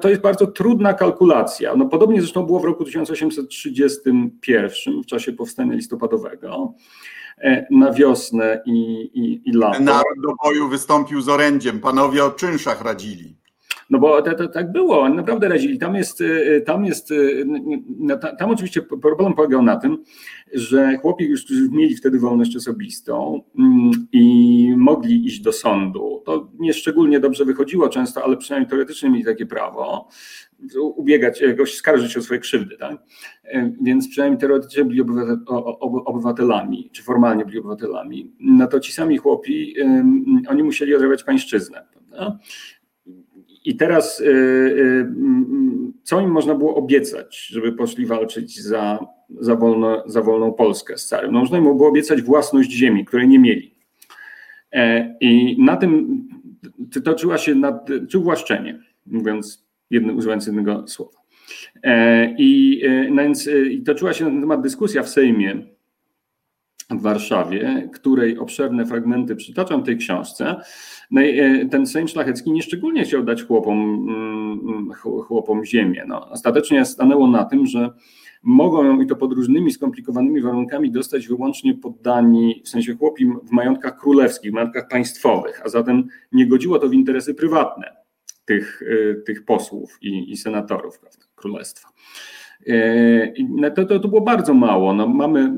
to jest bardzo trudna kalkulacja. No, podobnie zresztą było w roku 1831, w czasie powstania listopadowego e, na wiosnę i, i, i lato. Naród do boju wystąpił z orędziem, panowie o czynszach radzili. No bo to, to, tak było, oni naprawdę razili. Tam jest, y, tam jest, y, tam oczywiście problem polegał na tym, że chłopi już, mieli wtedy wolność osobistą mm, i mogli iść do sądu, to nie szczególnie dobrze wychodziło często, ale przynajmniej teoretycznie mieli takie prawo, ubiegać, jakoś skarżyć o swoje krzywdy, tak? E, więc przynajmniej teoretycznie byli obywatelami, czy formalnie byli obywatelami, no to ci sami chłopi, oni musieli odrabiać pańszczyznę, prawda? I teraz y, y, co im można było obiecać, żeby poszli walczyć za, za, wolno, za wolną Polskę z carem? No, można im było obiecać własność ziemi, której nie mieli. E, I na tym toczyła się nad, czy uwłaszczenie, mówiąc jednym, używając jednego słowa. E, I, e, no więc, i toczyła się na ten temat dyskusja w Sejmie w Warszawie, której obszerne fragmenty przytaczam w tej książce. No e, ten Sejm Szlachecki nieszczególnie chciał dać chłopom, mm, chłopom ziemię. No, ostatecznie stanęło na tym, że mogą ją i to pod różnymi skomplikowanymi warunkami dostać wyłącznie poddani, w sensie chłopi w majątkach królewskich, w majątkach państwowych, a zatem nie godziło to w interesy prywatne tych, e, tych posłów i, i senatorów królestwa. No to, to, to było bardzo mało. No, mamy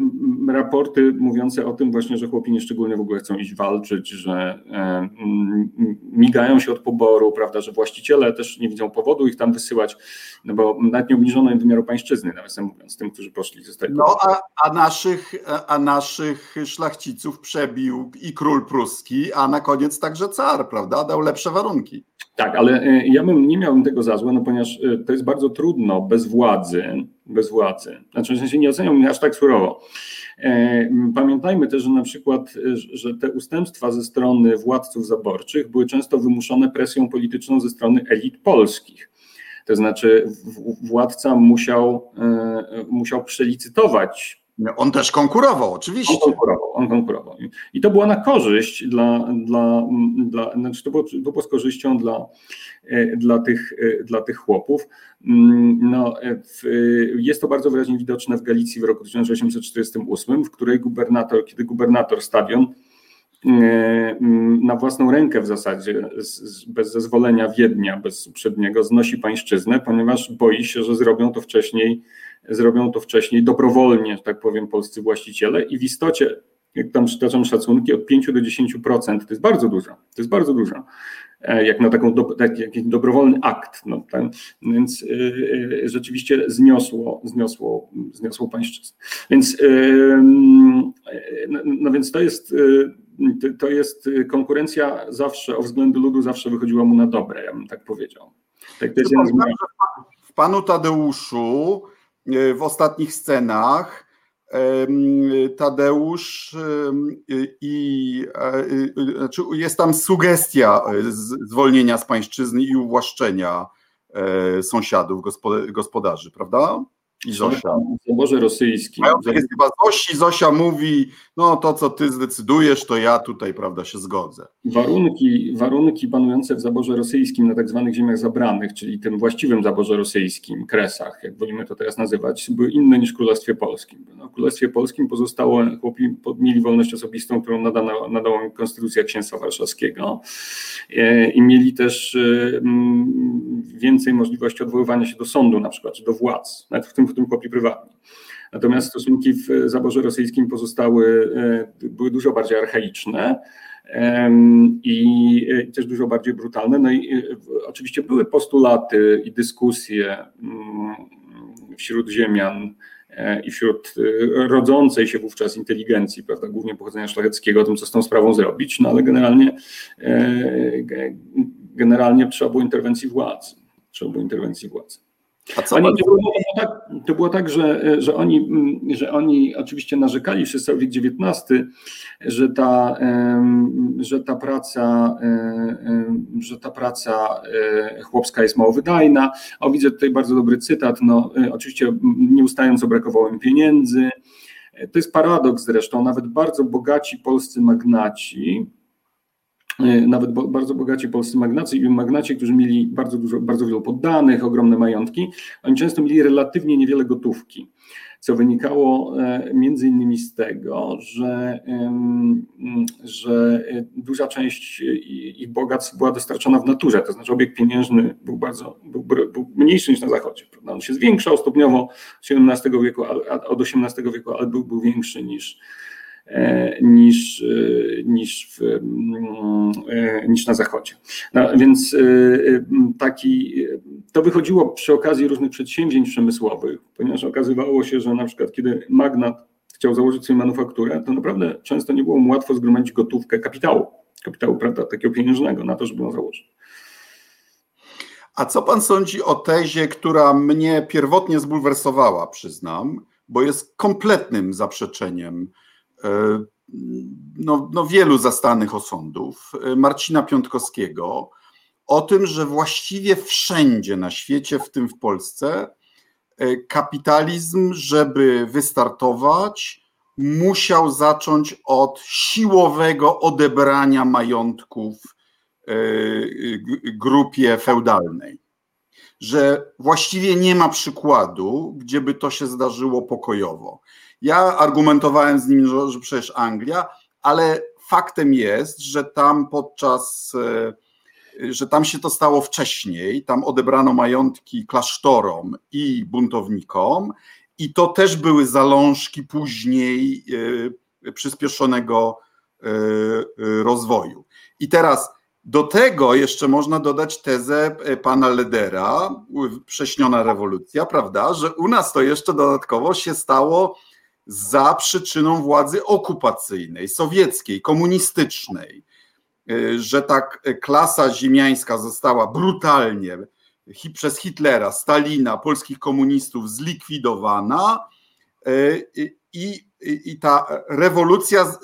raporty mówiące o tym właśnie, że chłopi nieszczególnie w ogóle chcą iść walczyć, że migają się od poboru, prawda, że właściciele też nie widzą powodu ich tam wysyłać, no bo nawet nie obniżono im wymiaru pańszczyzny, nawiasem mówiąc, tym, którzy poszli zostali. No a, a, naszych, a naszych szlachciców przebił i król pruski, a na koniec także car, prawda, dał lepsze warunki. Tak, ale e, ja bym nie miałbym tego za złe, no ponieważ e, to jest bardzo trudno bez władzy, bez władzy. Znaczy, w sensie nie oceniam mnie aż tak surowo. E, pamiętajmy też, że na przykład, że te ustępstwa ze strony władców zaborczych były często wymuszone presją polityczną ze strony elit polskich. To znaczy władca musiał, musiał przelicytować on też konkurował, oczywiście. On konkurował, on konkurował. I to było na korzyść dla, dla, dla znaczy to, było, to było z korzyścią dla, e, dla, tych, e, dla tych chłopów. Mm, no, e, w, jest to bardzo wyraźnie widoczne w Galicji w roku 1848, w której gubernator, kiedy gubernator stadion mm, na własną rękę w zasadzie, bez zezwolenia Wiednia, bez uprzedniego, znosi pańszczyznę, ponieważ boi się, że zrobią to wcześniej zrobią to wcześniej dobrowolnie, że tak powiem, polscy właściciele i w istocie, jak tam przytaczam szacunki, od 5 do 10% to jest bardzo dużo, to jest bardzo dużo, e, jak na taką do, taki dobrowolny akt. No, ten, więc yy, rzeczywiście zniosło, zniosło, zniosło pańszczyznę. Więc, yy, no, no, więc to jest, yy, to jest konkurencja zawsze, o względy ludu zawsze wychodziła mu na dobre, ja bym tak powiedział. Tak, to jest w panu Tadeuszu w ostatnich scenach Tadeusz i e, znaczy jest tam sugestia zwolnienia z pańszczyzny i uwłaszczenia e, sąsiadów, gospodarzy, prawda? I Zosia. W zaborze rosyjskim. Jest chyba Zosi, Zosia mówi, no to co ty zdecydujesz, to ja tutaj, prawda, się zgodzę. Warunki, warunki panujące w zaborze rosyjskim na tak zwanych ziemiach zabranych, czyli tym właściwym zaborze rosyjskim, Kresach, jak wolimy to teraz nazywać, były inne niż w Królestwie Polskim. No, w Królestwie Polskim pozostało, chłopi mieli wolność osobistą, którą nadano, nadała Konstytucja Księstwa Warszawskiego e, i mieli też e, więcej możliwości odwoływania się do sądu na przykład, czy do władz, nawet w tym w tym chłopi prywatni. Natomiast stosunki w zaborze rosyjskim pozostały, e, były dużo bardziej archaiczne i też dużo bardziej brutalne. No i e, oczywiście były postulaty i dyskusje mm, wśród ziemian e, i wśród rodzącej się wówczas inteligencji, prawda, głównie pochodzenia szlacheckiego, o tym, co z tą sprawą zrobić, no ale generalnie, generalnie trzeba było interwencji władzy. Trzeba było interwencji władzy. A co oni, to, było, tak, to było tak, że, że, oni, mm, że oni oczywiście narzekali przez cały wiek XIX, że ta, że ta praca, że ta praca e, chłopska jest mało wydajna. O, widzę tutaj bardzo dobry cytat. No, e, oczywiście nieustająco brakowało im pieniędzy. E, to jest paradoks zresztą, nawet bardzo bogaci polscy magnaci, E, nawet bardzo bogaci polscy magnaci i magnaci, którzy mieli bardzo dużo, bardzo wielu poddanych, ogromne majątki, oni często mieli relatywnie niewiele gotówki, co wynikało e, między innymi z tego, że, że duża część ich bogactw była dostarczona w naturze, to znaczy obieg pieniężny był bardzo był, był mniejszy niż na zachodzie. Prawda? On się zwiększał stopniowo od XVII wieku, od XVIII wieku, ale był, był większy niż, E, niż, e, niż, w, mm, e, niż na zachodzie. No, więc taki, to wychodziło przy okazji różnych przedsięwzięć przemysłowych, ponieważ okazywało się, że na przykład kiedy magnat chciał założyć sobie manufakturę, to naprawdę często nie było mu łatwo zgromadzić gotówkę kapitału, kapitału prawda, takiego pieniężnego na to, żeby ją założyć. A co pan sądzi o tezie, która mnie pierwotnie zbulwersowała, przyznam, bo jest kompletnym zaprzeczeniem E, no, no wielu zastanych osądów e, Marcina Piątkowskiego o tym, że właściwie wszędzie na świecie, w tym w Polsce, e, kapitalizm, żeby wystartować, musiał zacząć od siłowego odebrania majątków grupie feudalnej. Że właściwie nie ma przykładu, gdzie by to się zdarzyło pokojowo. Ja argumentowałem z nim, że, że przecież Anglia, ale faktem jest, że tam podczas że tam się to stało wcześniej, tam odebrano majątki klasztorom i buntownikom i to też były zalążki później przyspieszonego rozwoju. I teraz do tego jeszcze można dodać tezę e, pana Ledera, prześniona rewolucja, prawda, że u nas to jeszcze dodatkowo się stało za przyczyną władzy okupacyjnej, sowieckiej, komunistycznej, e, że tak klasa ziemiańska została brutalnie przez Hitlera, Stalina, polskich komunistów zlikwidowana e, i i ta rewolucja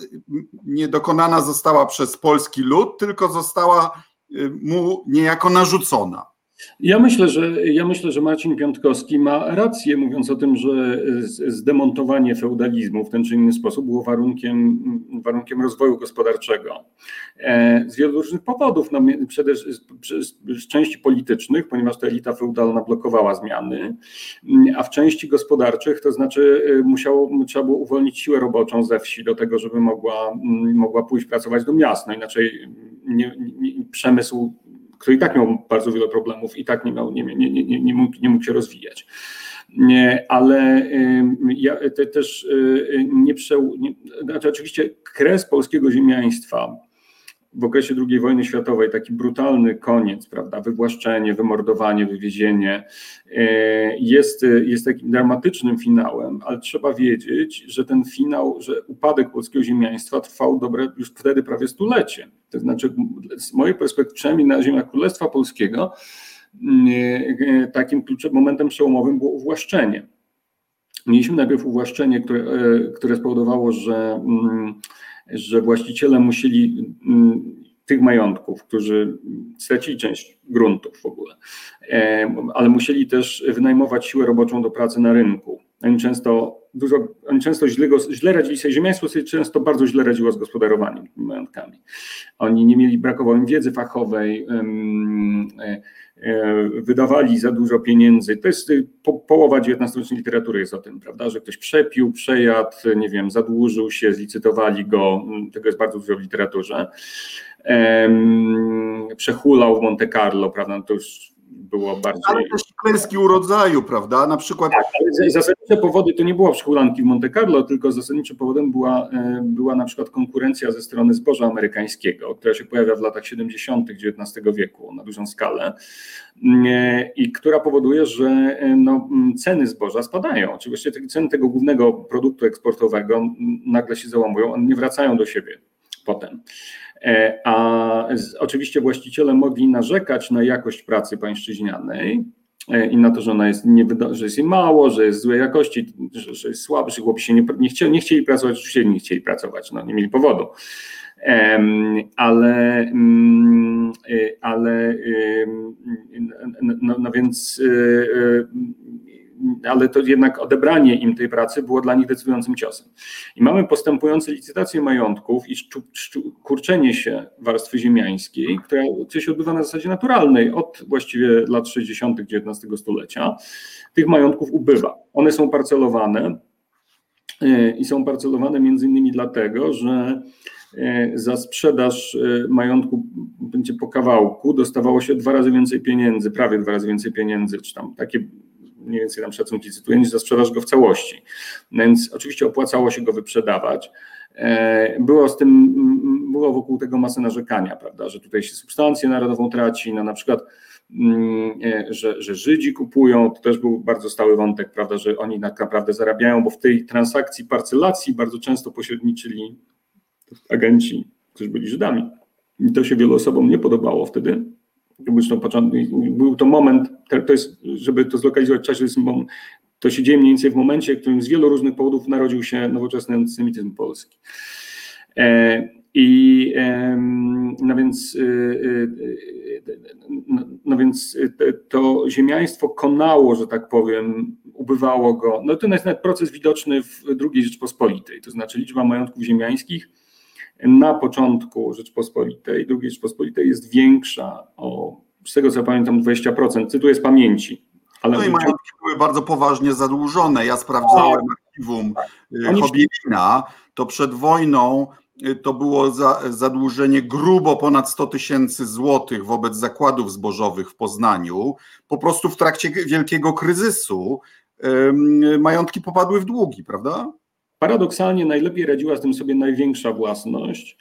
nie dokonana została przez polski lud, tylko została mu niejako narzucona. Ja myślę, że, ja myślę, że Marcin Piątkowski ma rację, mówiąc o tym, że zdemontowanie feudalizmu w ten czy inny sposób było warunkiem, warunkiem rozwoju gospodarczego. E, z wielu różnych powodów, no, przede, z części politycznych, ponieważ ta elita feudalna blokowała zmiany, a w części gospodarczych, to znaczy e, musiało, trzeba było uwolnić siłę roboczą ze wsi do tego, żeby mogła, mogła pójść pracować do miast. No inaczej nie, nie, przemysł który i tak miał bardzo wiele problemów i tak nie, miał, nie, nie, nie, nie, mógł, nie mógł się rozwijać. Ale ja te, też y, nie przeł... Nie, znaczy oczywiście kres polskiego ziemiaństwa w okresie II wojny światowej taki brutalny koniec, prawda, wywłaszczenie, wymordowanie, wywiezienie e, jest, jest takim dramatycznym finałem, ale trzeba wiedzieć, że ten finał, że upadek polskiego ziemiaństwa trwał dobre już wtedy prawie stulecie. To znaczy, z mojej perspektywy, przynajmniej na ziemiach Królestwa Polskiego, e, takim kluczowym momentem przełomowym było uwłaszczenie. Mieliśmy najpierw uwłaszczenie, które, e, które spowodowało, że mm, że właściciele musieli mm, tych majątków, którzy stracili część gruntów w ogóle, ale musieli też wynajmować siłę roboczą do pracy na rynku. Oni często, dużo, oni często źle, źle radzili sobie, ziemiaństwo sobie często bardzo źle radziło z gospodarowaniem majątkami. Oni nie mieli, brakowało im wiedzy fachowej, e, E, wydawali za dużo pieniędzy. To jest po, połowa XIX literatury jest o tym, prawda, że ktoś przepił, przejadł, nie wiem, zadłużył się, zlicytowali go, tego jest bardzo dużo w literaturze. Przehulał w Monte Carlo, prawda, to już było bardziej... Ale też klęski urodzaju, prawda? Na przykład... Tak, ale zasadnicze powody to nie było przychulanki w Monte Carlo, tylko zasadniczym powodem była, e, była na przykład konkurencja ze strony zboża amerykańskiego, która się pojawia w latach 70. XIX wieku na dużą skalę e, i która powoduje, że e, no, ceny zboża spadają. Oczywiście ceny tego głównego produktu eksportowego nagle się załamują, one nie wracają do siebie potem. E, a oczywiście właściciele mogli narzekać na jakość pracy pańszczyźnianej e, i na to, że ona jest, nie, że jest jej mało, że jest złej jakości, że, że jest słaby, że chłopi się nie, nie, chcieli, nie chcieli pracować, oczywiście nie chcieli pracować, no, nie mieli powodu. Ale, mm, e, ale no, no więc ale to jednak odebranie im tej pracy było dla nich decydującym ciosem. I mamy postępujące licytacje majątków i kurczenie się warstwy ziemiańskiej, która się odbywa na zasadzie naturalnej od właściwie lat 60. XIX stulecia. Tych majątków ubywa. One są parcelowane e, i są parcelowane między innymi dlatego, że e, za sprzedaż e, majątku będzie po kawałku dostawało się dwa razy więcej pieniędzy, prawie dwa razy więcej pieniędzy, czy tam takie mniej więcej tam szacunki cytuję, niż za sprzedaż go w całości. Więc oczywiście opłacało się go wyprzedawać. E, było z tym, było wokół tego masę narzekania, prawda, że tutaj się substancję narodową traci, no na przykład, e, że, że Żydzi kupują, to też był bardzo stały wątek, prawda, że oni tak naprawdę zarabiają, bo w tej transakcji parcelacji bardzo często pośredniczyli agenci, którzy byli Żydami. I to się wielu osobom nie podobało wtedy, Zresztą był to moment, to jest, żeby to zlokalizować w czasie, to się dzieje mniej więcej w momencie, w którym z wielu różnych powodów narodził się nowoczesny antysemityzm polski. E, I no więc, e, e, no, no więc to ziemiaństwo konało, że tak powiem, ubywało go. No to jest nawet proces widoczny w II Rzeczpospolitej, to znaczy liczba majątków ziemiańskich na początku Rzeczpospolitej, II Rzeczpospolitej jest większa o, z tego co pamiętam, 20%, cytuję z pamięci. Ale no i majątki były bardzo poważnie zadłużone. Ja sprawdzałem tak. archiwum y, Hobielina, to przed wojną to było za, zadłużenie grubo ponad 100 tysięcy złotych wobec zakładów zbożowych w Poznaniu. Po prostu w trakcie wielkiego kryzysu majątki popadły w długi, prawda? Paradoksalnie najlepiej radziła z tym sobie największa własność,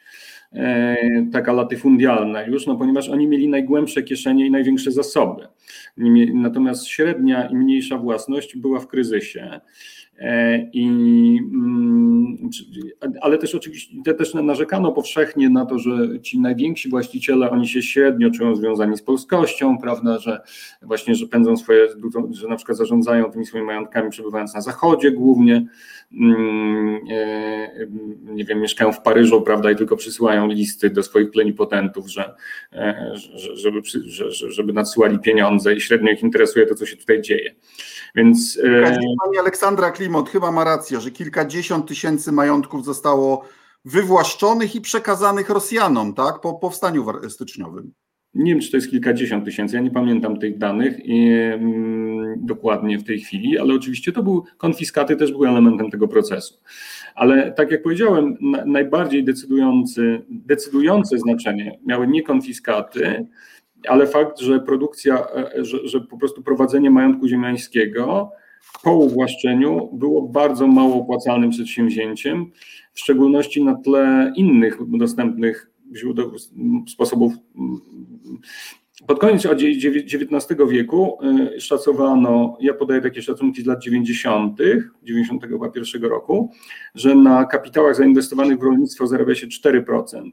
e, taka latyfundialna już, no ponieważ oni mieli najgłębsze kieszenie i największe zasoby. Natomiast średnia i mniejsza własność była w kryzysie. E, I, mm, ale też oczywiście też narzekano powszechnie na to, że ci najwięksi właściciele, oni się średnio czują związani z polskością, prawda, że właśnie, że pędzą swoje, że na przykład zarządzają tymi swoimi majątkami przebywając na zachodzie głównie, mm, e, nie wiem, mieszkają w Paryżu, prawda, i tylko przysyłają listy do swoich plenipotentów, że, e, żeby, żeby nadsyłali pieniądze i średnio ich interesuje to, co się tutaj dzieje. Więc... Pani Aleksandra Klim Klimot chyba ma rację, że kilkadziesiąt tysięcy majątków zostało wywłaszczonych i przekazanych Rosjanom, tak, po powstaniu styczniowym. Nie wiem, czy to jest kilkadziesiąt tysięcy, ja nie pamiętam tych danych i, mm, dokładnie w tej chwili, ale oczywiście to był, konfiskaty też były elementem tego procesu. Ale tak jak powiedziałem, na, najbardziej decydujący, decydujące znaczenie miały nie konfiskaty, ale fakt, że produkcja, e, że, że po prostu prowadzenie majątku ziemiańskiego po uwłaszczeniu było bardzo mało opłacalnym przedsięwzięciem, w szczególności na tle innych dostępnych źródeł, sposobów. Pod koniec XIX wieku y, szacowano, ja podaję takie szacunki z lat 90., 91 roku, że na kapitałach zainwestowanych w rolnictwo zarabia się 4%,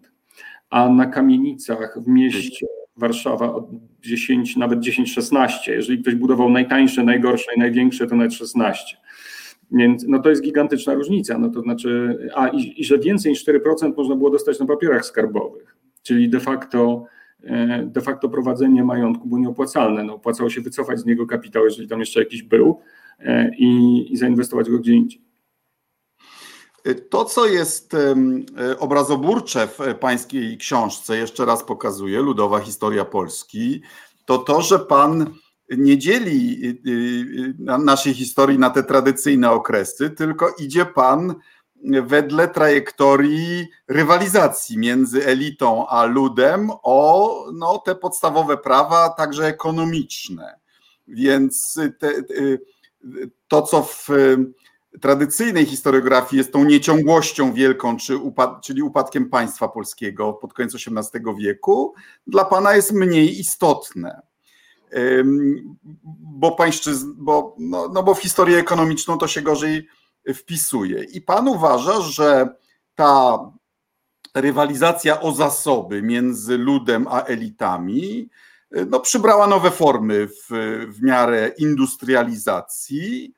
a na kamienicach w mieście Warszawa od 10, nawet 10-16. Jeżeli ktoś budował najtańsze, najgorsze i największe, to nawet 16. Więc no to jest gigantyczna różnica. No to znaczy, a i, i że więcej niż 4% można było dostać na papierach skarbowych, czyli de facto e, de facto prowadzenie majątku było nieopłacalne. No, opłacało się wycofać z niego kapitał, jeżeli tam jeszcze jakiś był e, i, i zainwestować go gdzie indziej. To, co jest obrazoburcze w pańskiej książce, jeszcze raz pokazuje, Ludowa Historia Polski, to to, że pan nie dzieli y, y, naszej historii na te tradycyjne okresy, tylko idzie pan wedle trajektorii rywalizacji między elitą a ludem o no, te podstawowe prawa, także ekonomiczne. Więc te, to, co w tradycyjnej historiografii jest tą nieciągłością wielką, czy upad czyli upadkiem państwa polskiego pod koniec XVIII wieku, dla pana jest mniej istotne. Bo bo, no, no bo w historię ekonomiczną to się gorzej wpisuje. I pan uważa, że ta rywalizacja o zasoby między ludem a elitami no, przybrała nowe formy w, w miarę industrializacji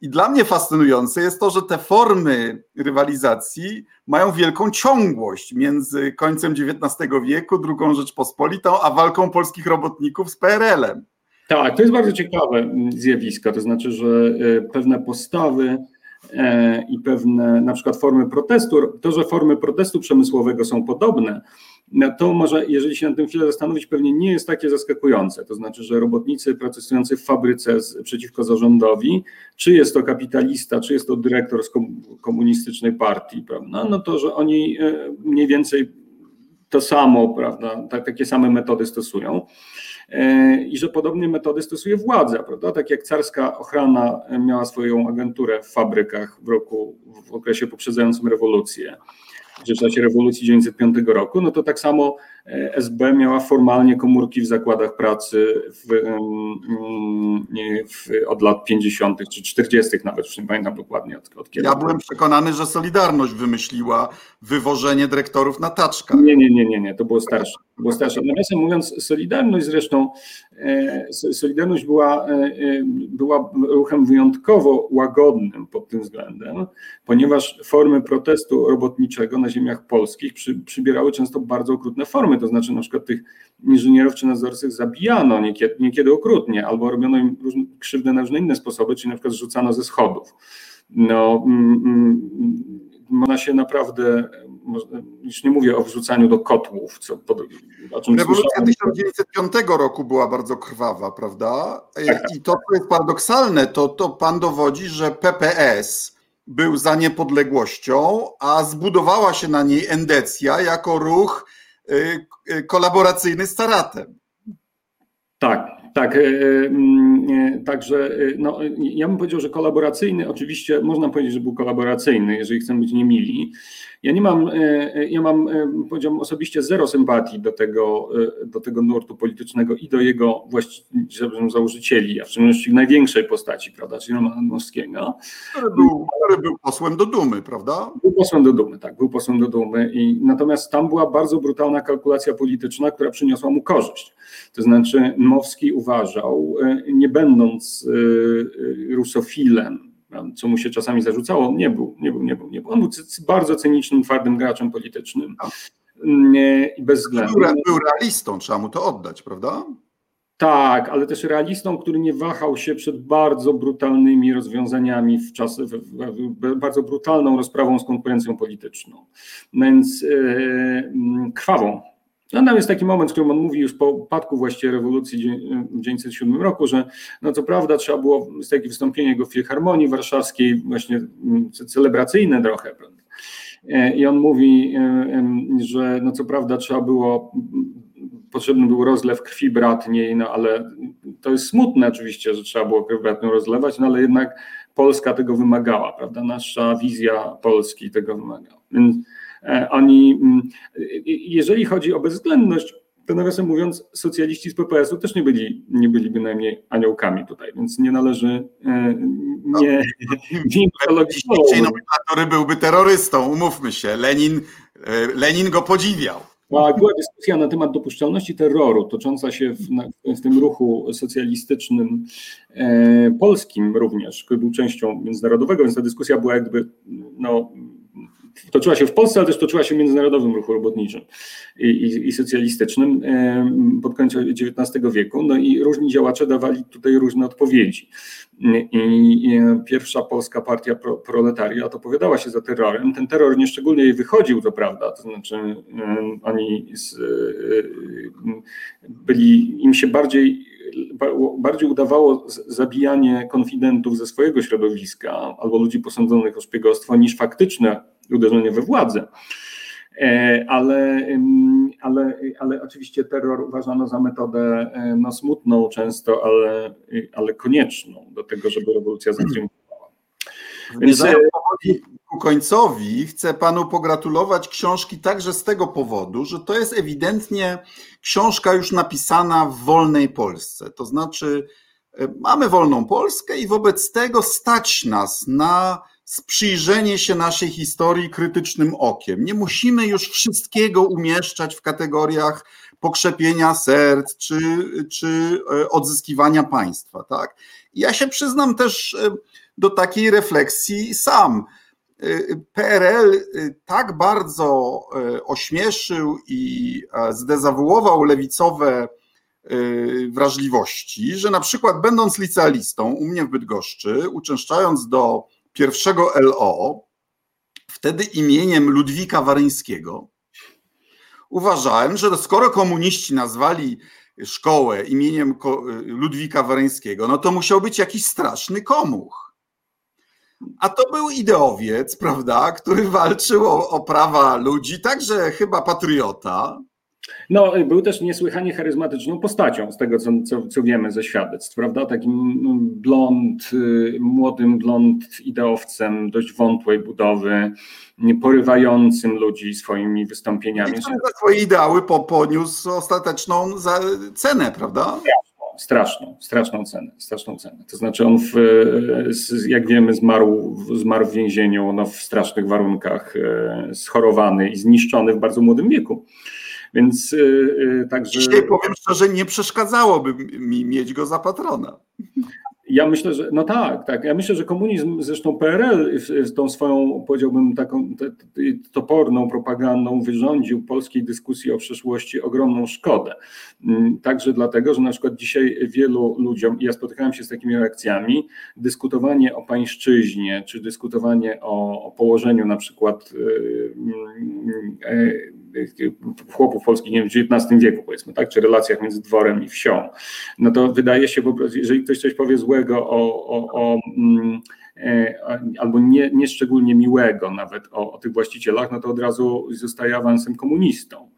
i dla mnie fascynujące jest to, że te formy rywalizacji mają wielką ciągłość między końcem XIX wieku, II Rzeczpospolitą, a walką polskich robotników z PRL-em. Tak, to jest bardzo ciekawe zjawisko. To znaczy, że e, pewne postawy e, i pewne na przykład formy protestu, to, że formy protestu przemysłowego są podobne, to może, jeżeli się na tym chwilę zastanowić, pewnie nie jest takie zaskakujące. To znaczy, że robotnicy pracujący w fabryce z, przeciwko zarządowi, czy jest to kapitalista, czy jest to dyrektor z komunistycznej partii, prawda? No to, że oni e, mniej więcej to samo, prawda, takie same metody stosują e, i że podobnie metody stosuje władza, prawda? Tak jak carska ochrana miała swoją agenturę w fabrykach w roku, w okresie poprzedzającym rewolucję w czasie rewolucji 1905 roku, no to tak samo e, SB miała formalnie komórki w zakładach pracy w, w, od lat 50. czy 40. nawet, już nie pamiętam dokładnie od, od kiedy. Ja byłem przekonany, że Solidarność wymyśliła wywożenie dyrektorów na taczkach. Nie, nie, nie, nie, nie, to było starsze. Było. Nawiasem mówiąc, Solidarność zresztą, e, Solidarność była, e, była ruchem wyjątkowo łagodnym pod tym względem, ponieważ formy protestu robotniczego na ziemiach polskich przy, przybierały często bardzo okrutne formy, to znaczy na przykład tych inżynierów czy nadzorców zabijano niekiedy, niekiedy okrutnie, albo robiono im różne, krzywdę na różne inne sposoby, czyli na przykład zrzucano ze schodów. No, mm, mm, można się naprawdę, już nie mówię o wrzucaniu do kotłów, co pod, o czym Rewolucja 1905 roku była bardzo krwawa, prawda? Tak, tak. I to, co jest paradoksalne, to, to pan dowodzi, że PPS był za niepodległością, a zbudowała się na niej endecja jako ruch y, y, kolaboracyjny z Taratem. Tak, tak. Mm, także no, ja bym powiedział, że kolaboracyjny, oczywiście można powiedzieć, że był kolaboracyjny, jeżeli chcemy być niemili. Ja nie mam, e, e, ja mam, e, powiedziałbym osobiście zero sympatii do tego, do tego nurtu politycznego i do jego właścicieli, założycieli, a w szczególności największej postaci, prawda, czyli Romana Dmowskiego. Który był, który był posłem do Dumy, prawda? Był posłem do Dumy, tak, był posłem do Dumy i natomiast tam była bardzo brutalna kalkulacja polityczna, która przyniosła mu korzyść. To znaczy Dmowski uważał, nie będąc rusofilem, co mu się czasami zarzucało, nie był, nie był, nie był, nie był. On był bardzo cynicznym, twardym graczem politycznym mm, i bez względu. Był, był realistą, trzeba mu to oddać, prawda? Tak, ale też realistą, który nie wahał się przed bardzo brutalnymi rozwiązaniami w czas, w, w, bardzo brutalną rozprawą z konkurencją polityczną. Więc yy, krwawą no tam jest taki moment, w którym on mówi już po upadku właściwie rewolucji w 1907 roku, że no co prawda trzeba było, jest takie wystąpienie jego w Filharmonii Warszawskiej, właśnie mm, celebracyjne trochę? E, I on mówi, e, że no co prawda trzeba było, potrzebny był rozlew krwi bratniej, no ale to jest smutne oczywiście, że trzeba było krew bratnią rozlewać, no ale jednak Polska tego wymagała, prawda? Nasza wizja Polski tego wymagała. Więc oni, mm, jeżeli chodzi o bezwzględność, to nawiasem mówiąc, socjaliści z PPS-u też nie byli, nie byli bynajmniej aniołkami tutaj, więc nie należy e, nie, nie Dzisiaj nomenklatury byłby terrorystą, umówmy się. Lenin, e, Lenin go podziwiał. Była dyskusja na temat dopuszczalności terroru tocząca się w, w tym ruchu socjalistycznym e, polskim również, który był częścią międzynarodowego, więc ta dyskusja była jakby no, toczyła się w Polsce, ale też toczyła się w międzynarodowym ruchu robotniczym i, i, i socjalistycznym pod koniec XIX wieku. No i różni działacze dawali tutaj różne odpowiedzi. I, pierwsza polska partia pro, proletariat opowiadała się za terrorem. Ten terror nieszczególnie jej wychodził, to prawda, to znaczy oni z, byli, im się bardziej bardziej udawało zabijanie konfidentów ze swojego środowiska albo ludzi posądzonych o szpiegostwo niż faktyczne uderzenie we władzę. E, ale, ale, ale oczywiście terror uważano za metodę e, no, smutną często, ale, ale konieczną do tego, żeby rewolucja zatriumfowała. Więc e, ku końcowi chcę panu pogratulować książki także z tego powodu, że to jest ewidentnie książka już napisana w wolnej Polsce. To znaczy, mamy wolną Polskę i wobec tego stać nas na sprzyjrzenie się naszej historii krytycznym okiem. Nie musimy już wszystkiego umieszczać w kategoriach pokrzepienia serc czy, czy e, odzyskiwania państwa. Tak? Ja się przyznam też e, do takiej refleksji sam. E, PRL tak bardzo ośmieszył i zdezawuował lewicowe wrażliwości, że na przykład będąc licealistą u mnie w Bydgoszczy, uczęszczając do pierwszego LO, wtedy imieniem Ludwika Waryńskiego, uważałem, że skoro komuniści nazwali szkołę imieniem Ludwika Waryńskiego, no to musiał być jakiś straszny komuch. A to był ideowiec, prawda, który walczył o, o prawa ludzi, także chyba patriota. No, był też niesłychanie charyzmatyczną postacią, z tego co, co, co wiemy ze świadectw, prawda? Takim mm, blond, y, młodym blond ideowcem, dość wątłej budowy, porywającym ludzi swoimi wystąpieniami. I za swoje ideały poniósł ostateczną cenę, prawda? straszną, straszną cenę, straszną cenę. To znaczy on, w, jak wiemy, zmarł, zmarł w więzieniu no, w strasznych warunkach, e, schorowany i zniszczony w bardzo młodym wieku. Więc yy, także. Dzisiaj powiem szczerze, nie przeszkadzałoby mi mieć go za patrona. Ja myślę, że no tak, tak. Ja myślę, że komunizm, zresztą PRL z tą swoją, powiedziałbym, taką toporną propagandą wyrządził polskiej dyskusji o przeszłości ogromną szkodę. Mm, także dlatego, że na przykład dzisiaj wielu ludziom, ja spotykałem się z takimi reakcjami, dyskutowanie o pańszczyźnie, czy dyskutowanie o, o położeniu na przykład yy, yy, chłopów polskich nie wiem, w XIX wieku, powiedzmy, tak, czy relacjach między dworem i wsią, no to wydaje się, jeżeli ktoś coś powie złego o, o, o mm, albo nie, nie szczególnie miłego nawet o, o tych właścicielach, no to od razu zostaje awansem komunistą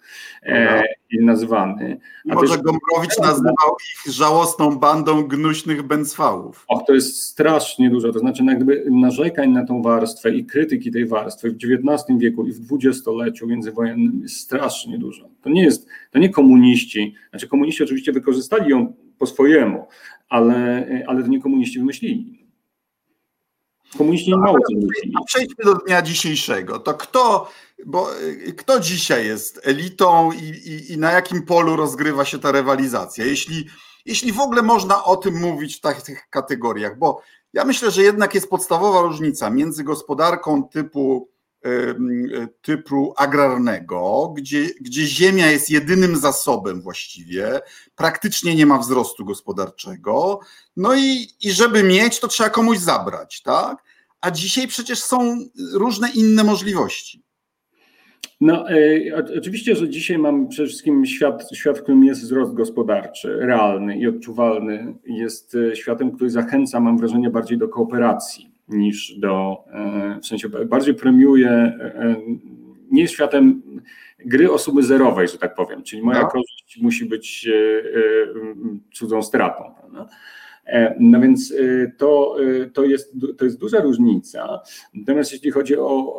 e, nazwany. A Może też, Gombrowicz nazywał ich żałosną bandą gnuśnych bęcwałów. Och, to jest strasznie dużo, to znaczy jakby narzekań na tą warstwę i krytyki tej warstwy w XIX wieku i w dwudziestoleciu międzywojennym jest strasznie dużo. To nie jest, to nie komuniści, znaczy komuniści oczywiście wykorzystali ją po swojemu, ale, ale to nie komuniści wymyślili. Komuniści nie mało A przejdźmy do dnia dzisiejszego. To kto, bo y, kto dzisiaj jest elitą i, i, i na jakim polu rozgrywa się ta rywalizacja? Jeśli, jeśli w ogóle można o tym mówić w takich kategoriach, bo ja myślę, że jednak jest podstawowa różnica między gospodarką typu typu agrarnego, gdzie, gdzie ziemia jest jedynym zasobem właściwie, praktycznie nie ma wzrostu gospodarczego, no i, i żeby mieć, to trzeba komuś zabrać, tak? A dzisiaj przecież są różne inne możliwości. No, e, oczywiście, że dzisiaj mamy przede wszystkim świat, świat, w którym jest wzrost gospodarczy, realny i odczuwalny. Jest e, światem, który zachęca, mam wrażenie, bardziej do kooperacji niż do, e, w sensie bardziej premiuje, e, nie jest światem gry osoby zerowej, że tak powiem, czyli moja no. korzyść musi być e, cudzą stratą. Prawda? No więc to, to, jest, to jest duża różnica. Natomiast jeśli chodzi o,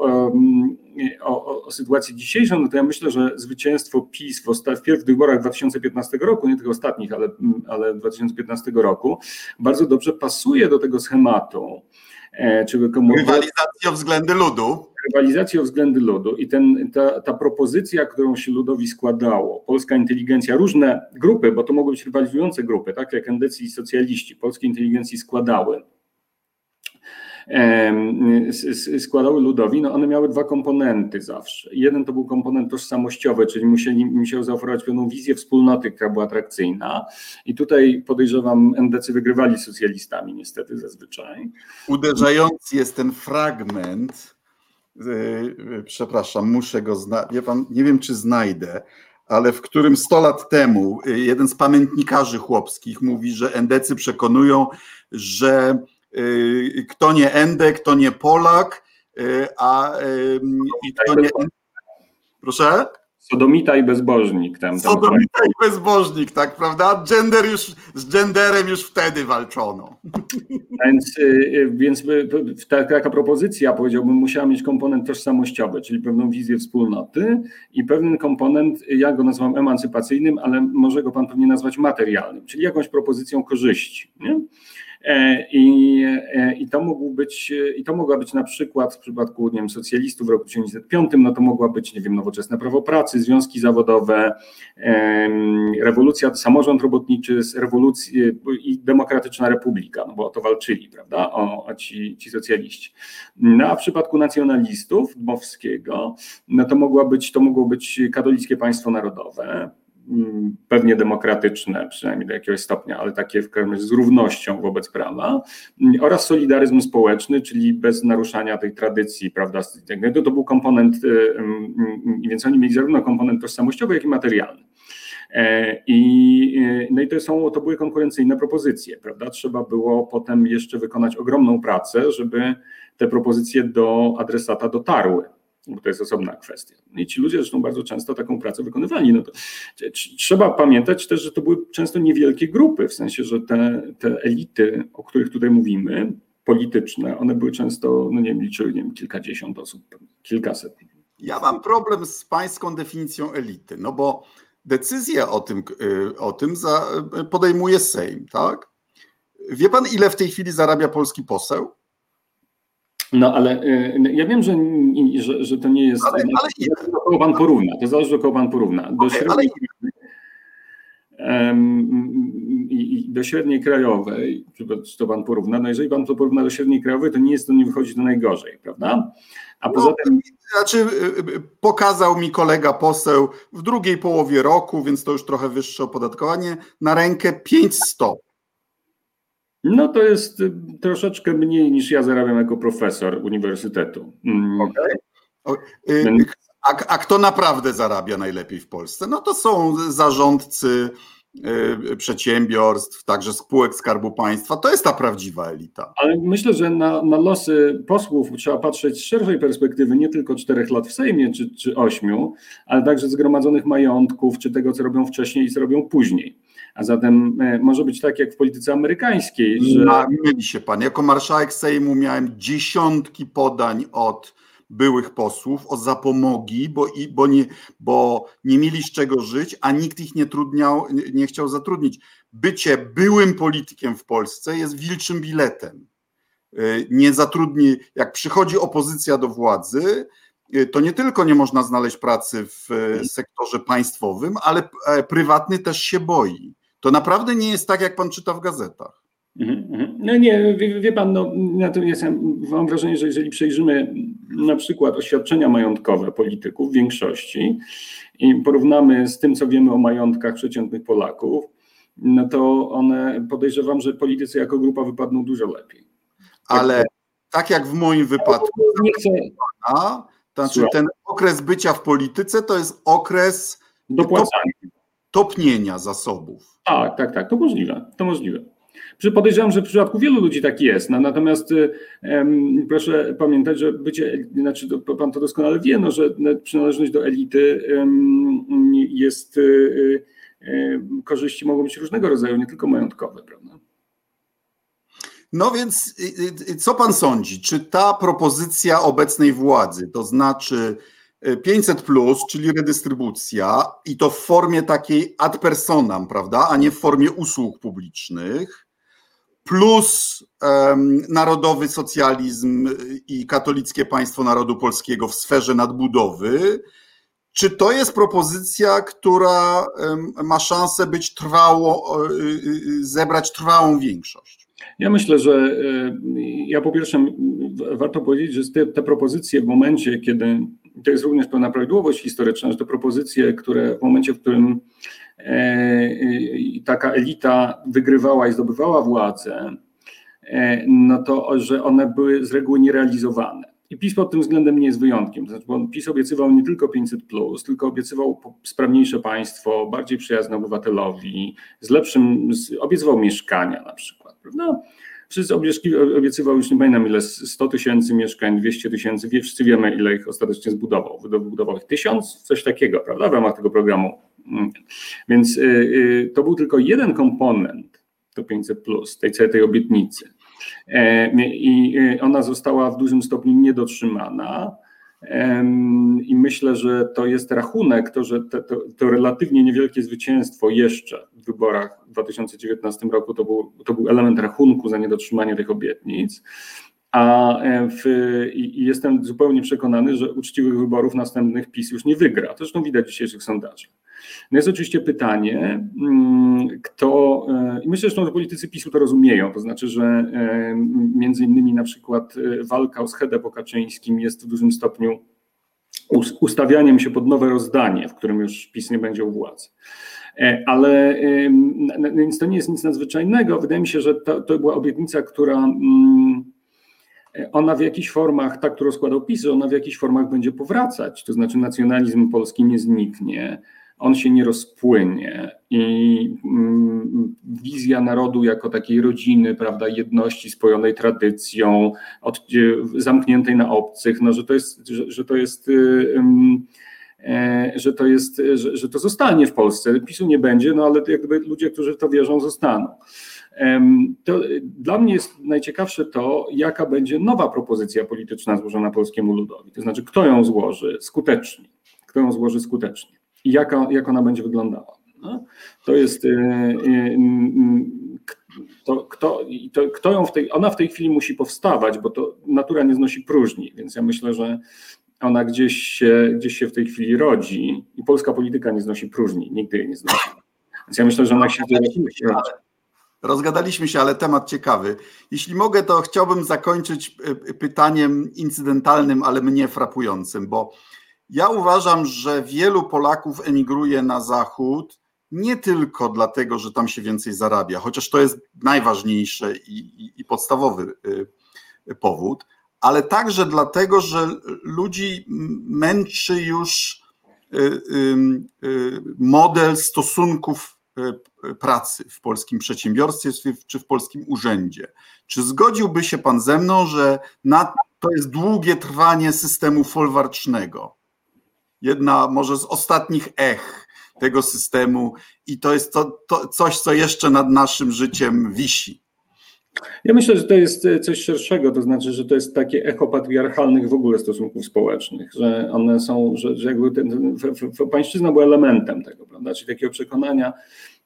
o, o sytuację dzisiejszą, no to ja myślę, że zwycięstwo PiS w, osta- w pierwszych wyborach 2015 roku, nie tych ostatnich, ale, ale 2015 roku, bardzo dobrze pasuje do tego schematu E, czy Rywalizacja o względy ludu. Rywalizacja o względy ludu i ten, ta, ta propozycja, którą się ludowi składało, polska inteligencja, różne grupy, bo to mogły być rywalizujące grupy, tak jak endecy i socjaliści, polskiej inteligencji składały składały ludowi, no one miały dwa komponenty zawsze. Jeden to był komponent tożsamościowy, czyli musieli, musiał zaoferować pewną wizję wspólnoty, która była atrakcyjna. I tutaj podejrzewam, NDC wygrywali socjalistami niestety zazwyczaj. Uderzający jest ten fragment, yy, przepraszam, muszę go znaleźć, nie wiem czy znajdę, ale w którym 100 lat temu yy, jeden z pamiętnikarzy chłopskich mówi, że endecy przekonują, że kto nie Endek, to nie Polak, y, a i kto nie. Proszę? Sodomita i bezbożnik. Tam, tam Sodomita i bezbożnik, tak, prawda? Gender już, z genderem już wtedy walczono. Więc, y, więc taka propozycja, powiedziałbym, musiała mieć komponent tożsamościowy, czyli pewną wizję wspólnoty i pewien komponent, ja go nazywam emancypacyjnym, ale może go pan pewnie nazwać materialnym, czyli jakąś propozycją korzyści. Nie? E, I, e, i, to mógł być, i to mogła być na przykład w przypadku nie wiem, socjalistów w roku 1905, no to mogła być nie wiem, nowoczesne prawo pracy, związki zawodowe, rewolucja, samorząd robotniczy, rewolucja i demokratyczna republika, no bo o to walczyli, prawda, o, o ci, ci socjaliści. No a w przypadku nacjonalistów Dmowskiego, no to mogła być, to mogło być katolickie państwo narodowe, pewnie demokratyczne, przynajmniej do jakiegoś stopnia, ale takie w każdym razie z równością wobec prawa mm, oraz solidaryzm społeczny, czyli bez naruszania tej tradycji, prawda, to, to był komponent, y, mm, więc oni mieli zarówno komponent tożsamościowy, jak i materialny. E, I, y, no i to, są, to były konkurencyjne propozycje, prawda? Trzeba było potem jeszcze wykonać ogromną pracę, żeby te propozycje do adresata dotarły bo to jest osobna kwestia. I ci ludzie zresztą bardzo często taką pracę wykonywali. No to, trzeba pamiętać też, że to były często niewielkie grupy, w sensie, że te, te elity, o których tutaj mówimy, polityczne, one były często, no nie wiem, liczyły nie wiem, kilkadziesiąt osób, kilkaset. Ja mam problem z pańską definicją elity, no bo decyzję o tym, y, o tym za, podejmuje Sejm, tak? Wie pan, ile w tej chwili zarabia polski poseł? No ale y, ja wiem, że, że, że to nie jest. Ale, ale ile? Do kogo pan porówna? To zależy, do kogo pan porówna. Do, okay, średniej, i, do średniej krajowej, czy to pan porówna, no jeżeli pan to porówna do średniej krajowej, to nie jest to, nie wychodzi to najgorzej, prawda? A no, poza tym. Znaczy, y, y, pokazał mi kolega poseł w drugiej połowie roku, więc to już trochę wyższe opodatkowanie, na rękę 500. No to jest y, troszeczkę mniej niż ja zarabiam jako profesor uniwersytetu. Mm. Okay. A, a kto naprawdę zarabia najlepiej w Polsce? No to są zarządcy y, przedsiębiorstw, także spółek Skarbu Państwa. To jest ta prawdziwa elita. Ale myślę, że na, na losy posłów trzeba patrzeć z szerszej perspektywy, nie tylko czterech lat w Sejmie czy, czy ośmiu, ale także zgromadzonych majątków, czy tego, co robią wcześniej i co robią później. A zatem e, może być tak jak w polityce amerykańskiej, że. Myli się pan. Jako marszałek Sejmu miałem dziesiątki podań od byłych posłów o zapomogi, bo, i, bo, nie, bo nie mieli z czego żyć, a nikt ich nie, trudniał, nie chciał zatrudnić. Bycie byłym politykiem w Polsce jest wilczym biletem. Y, nie zatrudni, jak przychodzi opozycja do władzy, y, to nie tylko nie można znaleźć pracy w sektorze państwowym, ale e, prywatny też się boi. To naprawdę nie jest tak, jak pan czyta w gazetach. Mhm, mhm. No nie, wie, wie pan, no, natomiast ja mam wrażenie, że jeżeli przejrzymy na przykład oświadczenia majątkowe polityków w większości i porównamy z tym, co wiemy o majątkach przeciętnych Polaków, no to one podejrzewam, że politycy jako grupa wypadną dużo lepiej. Ale tak jak w moim wypadku, nie chcę. znaczy ten okres bycia w polityce to jest okres dopłacania. Topnienia zasobów. Tak, tak, tak, to możliwe, to możliwe. Podejrzewam, że w przypadku wielu ludzi tak jest. No, natomiast um, proszę pamiętać, że bycie, znaczy pan to doskonale wie, no, że przynależność do elity jest, y, y, korzyści mogą być różnego rodzaju, nie tylko majątkowe, prawda? No więc co pan sądzi? Czy ta propozycja obecnej władzy, to znaczy 500, plus, czyli redystrybucja, i to w formie takiej ad personam, prawda, a nie w formie usług publicznych, plus um, narodowy socjalizm i katolickie państwo narodu polskiego w sferze nadbudowy. Czy to jest propozycja, która um, ma szansę być trwało, e, zebrać trwałą większość? Ja myślę, że ja po pierwsze warto powiedzieć, że te, te propozycje w momencie, kiedy to jest również pewna prawidłowość historyczna, że te propozycje, które w momencie, w którym E, taka elita wygrywała i zdobywała władzę, e, no to, że one były z reguły nierealizowane. I PiS pod tym względem nie jest wyjątkiem. To znaczy, bo PiS obiecywał nie tylko 500, tylko obiecywał sprawniejsze państwo, bardziej przyjazne obywatelowi, z lepszym, obiecywał mieszkania na przykład. Prawda? Wszyscy obiecywał już nie pamiętam ile, 100 tysięcy mieszkań, 200 tysięcy, wszyscy wiemy ile ich ostatecznie zbudował. Wybudował ich tysiąc, coś takiego, prawda, w ramach tego programu Mm. Więc y, y, to był tylko jeden komponent, to 500, plus, tej całej tej obietnicy. E, I y, ona została w dużym stopniu niedotrzymana. I myślę, że to jest rachunek, to, że to, to, relatywnie niewielkie zwycięstwo jeszcze w wyborach w 2019 roku to był, to był element rachunku za niedotrzymanie tych obietnic. A e, w, i jestem zupełnie przekonany, że uczciwych wyborów następnych PiS już nie wygra. Zresztą widać w dzisiejszych sondażach. No jest oczywiście pytanie, mm, kto, e, i myślę, że politycy PiSu to rozumieją, to znaczy, że e, między innymi na przykład walka o schedę po Kaczyńskim jest w dużym stopniu ustawianiem się pod nowe rozdanie, w którym już PiS nie będzie u władzy. Ale więc to nie jest nic nadzwyczajnego. Wydaje mi się, że to, to była obietnica, która mm, ona w jakichś formach, tak którą składał PiS, ona w jakichś formach będzie powracać, to znaczy nacjonalizm polski nie zniknie, on się nie rozpłynie i mm, wizja narodu jako takiej rodziny, prawda, jedności spojonej tradycją, od, zamkniętej na obcych, no, że to jest, że, że to jest y, e, że to jest, że, że to zostanie w Polsce. PiSu nie będzie, no ale jakby ludzie, którzy w to wierzą, zostaną. To dla mnie jest najciekawsze to, jaka będzie nowa propozycja polityczna złożona polskiemu ludowi. To znaczy, kto ją złoży skutecznie, kto ją złoży skutecznie i jaka, jak ona będzie wyglądała. No? To jest. E, e, to, kto, to, kto ją w tej, ona w tej chwili musi powstawać, bo to natura nie znosi próżni, więc ja myślę, że ona gdzieś się, gdzieś się w tej chwili rodzi i polska polityka nie znosi próżni, nigdy jej nie znosi. Więc ja myślę, że ona się. Rozgadaliśmy się, ale temat ciekawy. Jeśli mogę, to chciałbym zakończyć pytaniem incydentalnym, ale mnie frapującym, bo ja uważam, że wielu Polaków emigruje na zachód nie tylko dlatego, że tam się więcej zarabia, chociaż to jest najważniejszy i, i, i podstawowy e, powód, ale także dlatego, że ludzi męczy już y, y, y, model stosunków pracy w polskim przedsiębiorstwie czy w polskim urzędzie. Czy zgodziłby się Pan ze mną, że na, to jest długie trwanie systemu folwarcznego? Jedna może z ostatnich ech tego systemu i to jest to, to coś, co jeszcze nad naszym życiem wisi. Ja myślę, że to jest coś szerszego, to znaczy, że to jest takie echo patriarchalnych w ogóle stosunków społecznych, że one są, że, że jakby ten, pańszczyzna była elementem tego, prawda, czyli takiego przekonania.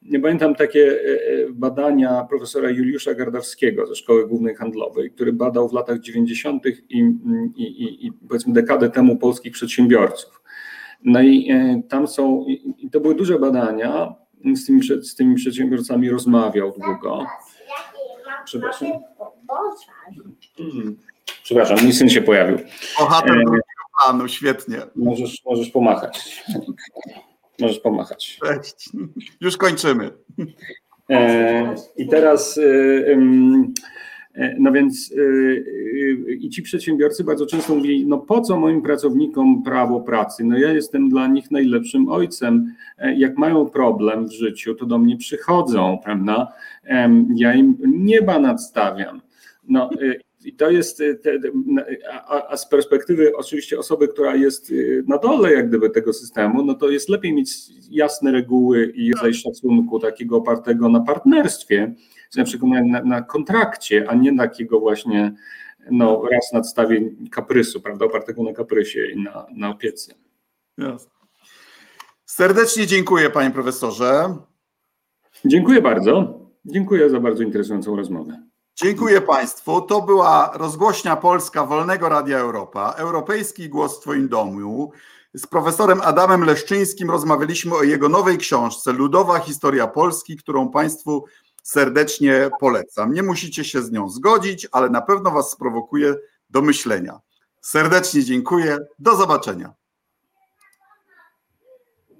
Nie pamiętam takie e, e, badania profesora Juliusza Gardawskiego ze Szkoły Głównej Handlowej, który badał w latach 90. I, i, i powiedzmy dekadę temu polskich przedsiębiorców. No i e, tam są, i to były duże badania, z tymi, z tymi przedsiębiorcami rozmawiał długo. Przepraszam. Przepraszam, mój syn się pojawił. Bohater planu, świetnie. Możesz, możesz pomachać. Możesz pomachać. Cześć. Już kończymy. E, I teraz... E, E, no więc e, e, i ci przedsiębiorcy bardzo często mówili, no po co moim pracownikom prawo pracy? No ja jestem dla nich najlepszym ojcem. Jak mają problem w życiu, to do mnie przychodzą, prawda? Ja im nieba nadstawiam. No i to jest, a, z perspektywy oczywiście osoby, która jest na dole jak gdyby tego systemu, no to jest lepiej mieć jasne reguły i rodzaj szacunku takiego opartego na partnerstwie, na przykład na, na kontrakcie, a nie takiego właśnie no, raz nadstawie kaprysu, prawda, opartego na kaprysie i na, na opiece. Jasne. Serdecznie dziękuję panie profesorze. Dziękuję bardzo. Dziękuję za bardzo interesującą rozmowę. Dziękuję Państwu. To była rozgłośnia Polska Wolnego Radia Europa, Europejski Głos w Twoim domu. Z profesorem Adamem Leszczyńskim rozmawialiśmy o jego nowej książce Ludowa Historia Polski, którą Państwu serdecznie polecam. Nie musicie się z nią zgodzić, ale na pewno Was sprowokuje do myślenia. Serdecznie dziękuję. Do zobaczenia.